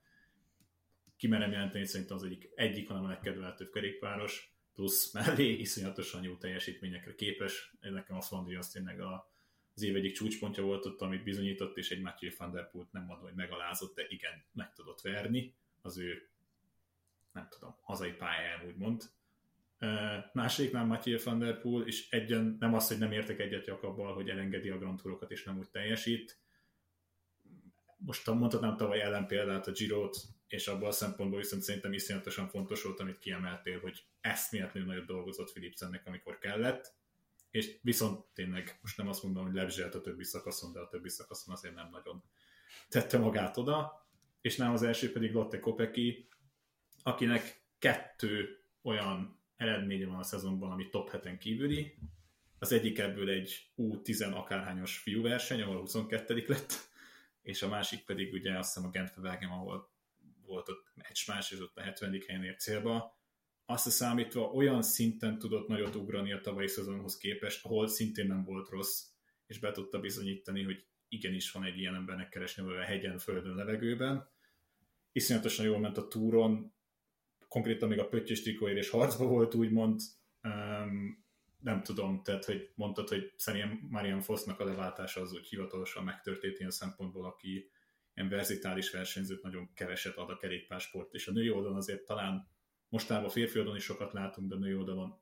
Kimerem jelenteni, szerintem az egyik, egyik, hanem a legkedveltőbb kerékpáros, plusz mellé iszonyatosan jó teljesítményekre képes. Nekem a Flandria az tényleg a, az év egyik csúcspontja volt ott, amit bizonyított, és egy Mathieu van der Poel nem mondom, hogy megalázott, de igen, meg tudott verni az ő nem tudom, hazai pályán úgymond másodiknál Mathieu van der Poel, és egyen, nem az, hogy nem értek egyet Jakabbal, hogy elengedi a Grand Tourokat, és nem úgy teljesít. Most mondhatnám tavaly ellen példát a Girot, és abban a szempontból viszont szerintem iszonyatosan fontos volt, amit kiemeltél, hogy eszméletlenül nagyot dolgozott Philipsennek, amikor kellett, és viszont tényleg most nem azt mondom, hogy lebzselt a többi szakaszon, de a többi szakaszon azért nem nagyon tette magát oda, és nem az első pedig Lotte Kopeki, akinek kettő olyan eredménye van a szezonban, ami top 7-en kívüli. Az egyik ebből egy U10 akárhányos fiúverseny, ahol 22 lett, és a másik pedig ugye azt hiszem a Wagen, ahol volt ott egy más, és ott a 70. helyen ért célba. Azt számítva olyan szinten tudott nagyot ugrani a tavalyi szezonhoz képest, ahol szintén nem volt rossz, és be tudta bizonyítani, hogy igenis van egy ilyen embernek keresni a hegyen, földön, levegőben. Iszonyatosan jól ment a túron, konkrétan még a pöttyös trikóért és harcba volt, úgymond, um, nem tudom, tehát, hogy mondtad, hogy szerintem Marian Fossnak a leváltása az úgy hivatalosan megtörtént ilyen szempontból, aki ilyen verzitális versenyzőt nagyon keveset ad a kerékpársport, és a női oldalon azért talán mostában a férfi oldalon is sokat látunk, de a női oldalon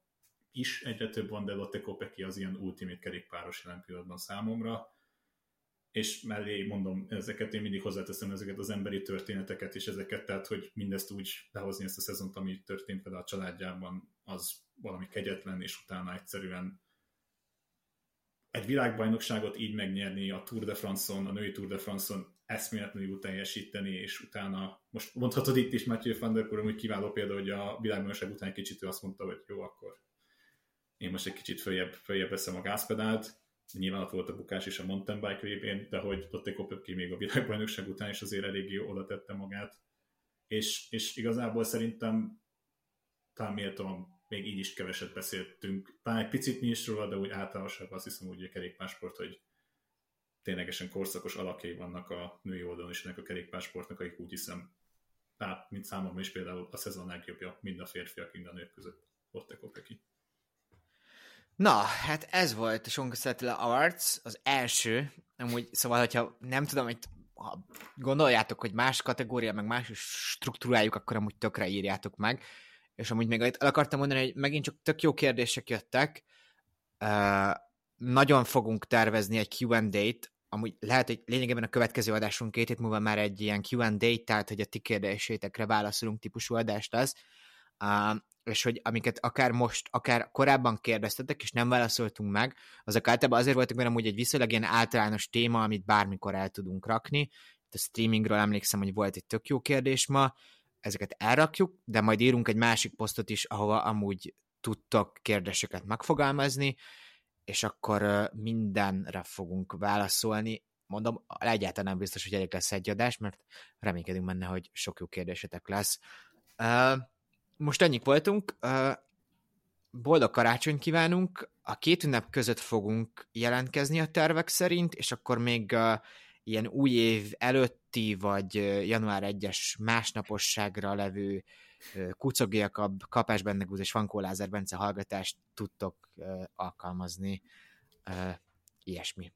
is egyre több van, de Lotte Kopecky az ilyen ultimate kerékpáros jelen pillanatban számomra és mellé mondom, ezeket én mindig hozzáteszem, ezeket az emberi történeteket, és ezeket, tehát, hogy mindezt úgy lehozni ezt a szezont, ami történt például a családjában, az valami kegyetlen, és utána egyszerűen egy világbajnokságot így megnyerni a Tour de France-on, a női Tour de France-on eszméletlenül teljesíteni, és utána, most mondhatod itt is Matthew van der Poel, hogy kiváló példa, hogy a világbajnokság után kicsit ő azt mondta, hogy jó, akkor én most egy kicsit följebb, följebb veszem a gázpedált, nyilván ott volt a bukás is a mountain bike vb de hogy Lotte Kopecky még a világbajnokság után is azért eléggé oda tette magát, és, és igazából szerintem talán méltóan még így is keveset beszéltünk. Talán egy picit mi is róla, de úgy általánosabban azt hiszem, hogy a kerékpásport, hogy ténylegesen korszakos alakjai vannak a női oldalon is ennek a kerékpásportnak, akik úgy hiszem, tehát mint számomra is például a szezon legjobbja mind a férfiak, mind a nők között. Lotte Kopecky. Na, hát ez volt a Sonka Settler Arts, az első. Amúgy, szóval, hogyha nem tudom, hogy ha gondoljátok, hogy más kategória, meg más struktúrájuk, akkor amúgy tökre írjátok meg. És amúgy még el akartam mondani, hogy megint csak tök jó kérdések jöttek, nagyon fogunk tervezni egy Q&A-t, amúgy lehet, hogy lényegében a következő adásunk két hét múlva már egy ilyen Q&A, tehát hogy a ti kérdésétekre válaszolunk típusú adást lesz, uh, és hogy amiket akár most, akár korábban kérdeztetek, és nem válaszoltunk meg, azok általában azért voltak, mert amúgy egy viszonylag ilyen általános téma, amit bármikor el tudunk rakni. A streamingről emlékszem, hogy volt egy tök jó kérdés ma, ezeket elrakjuk, de majd írunk egy másik posztot is, ahova amúgy tudtok kérdéseket megfogalmazni, és akkor mindenre fogunk válaszolni. Mondom, egyáltalán nem biztos, hogy elég lesz egy adás, mert reménykedünk benne, hogy sok jó kérdésetek lesz. Most ennyik voltunk. Boldog karácsony kívánunk. A két ünnep között fogunk jelentkezni a tervek szerint, és akkor még ilyen új év előtti, vagy január 1-es másnaposságra levő kucogiakabb kapás benne és Vankó Lázár Bence hallgatást tudtok alkalmazni. Ilyesmi.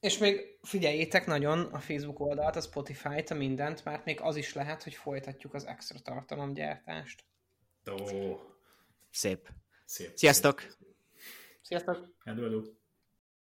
És még figyeljétek nagyon a Facebook oldalt, a Spotify-t, a mindent, mert még az is lehet, hogy folytatjuk az extra tartalomgyártást. Ó. Szép. Szép. Sziasztok! Sziasztok! Hello, hello.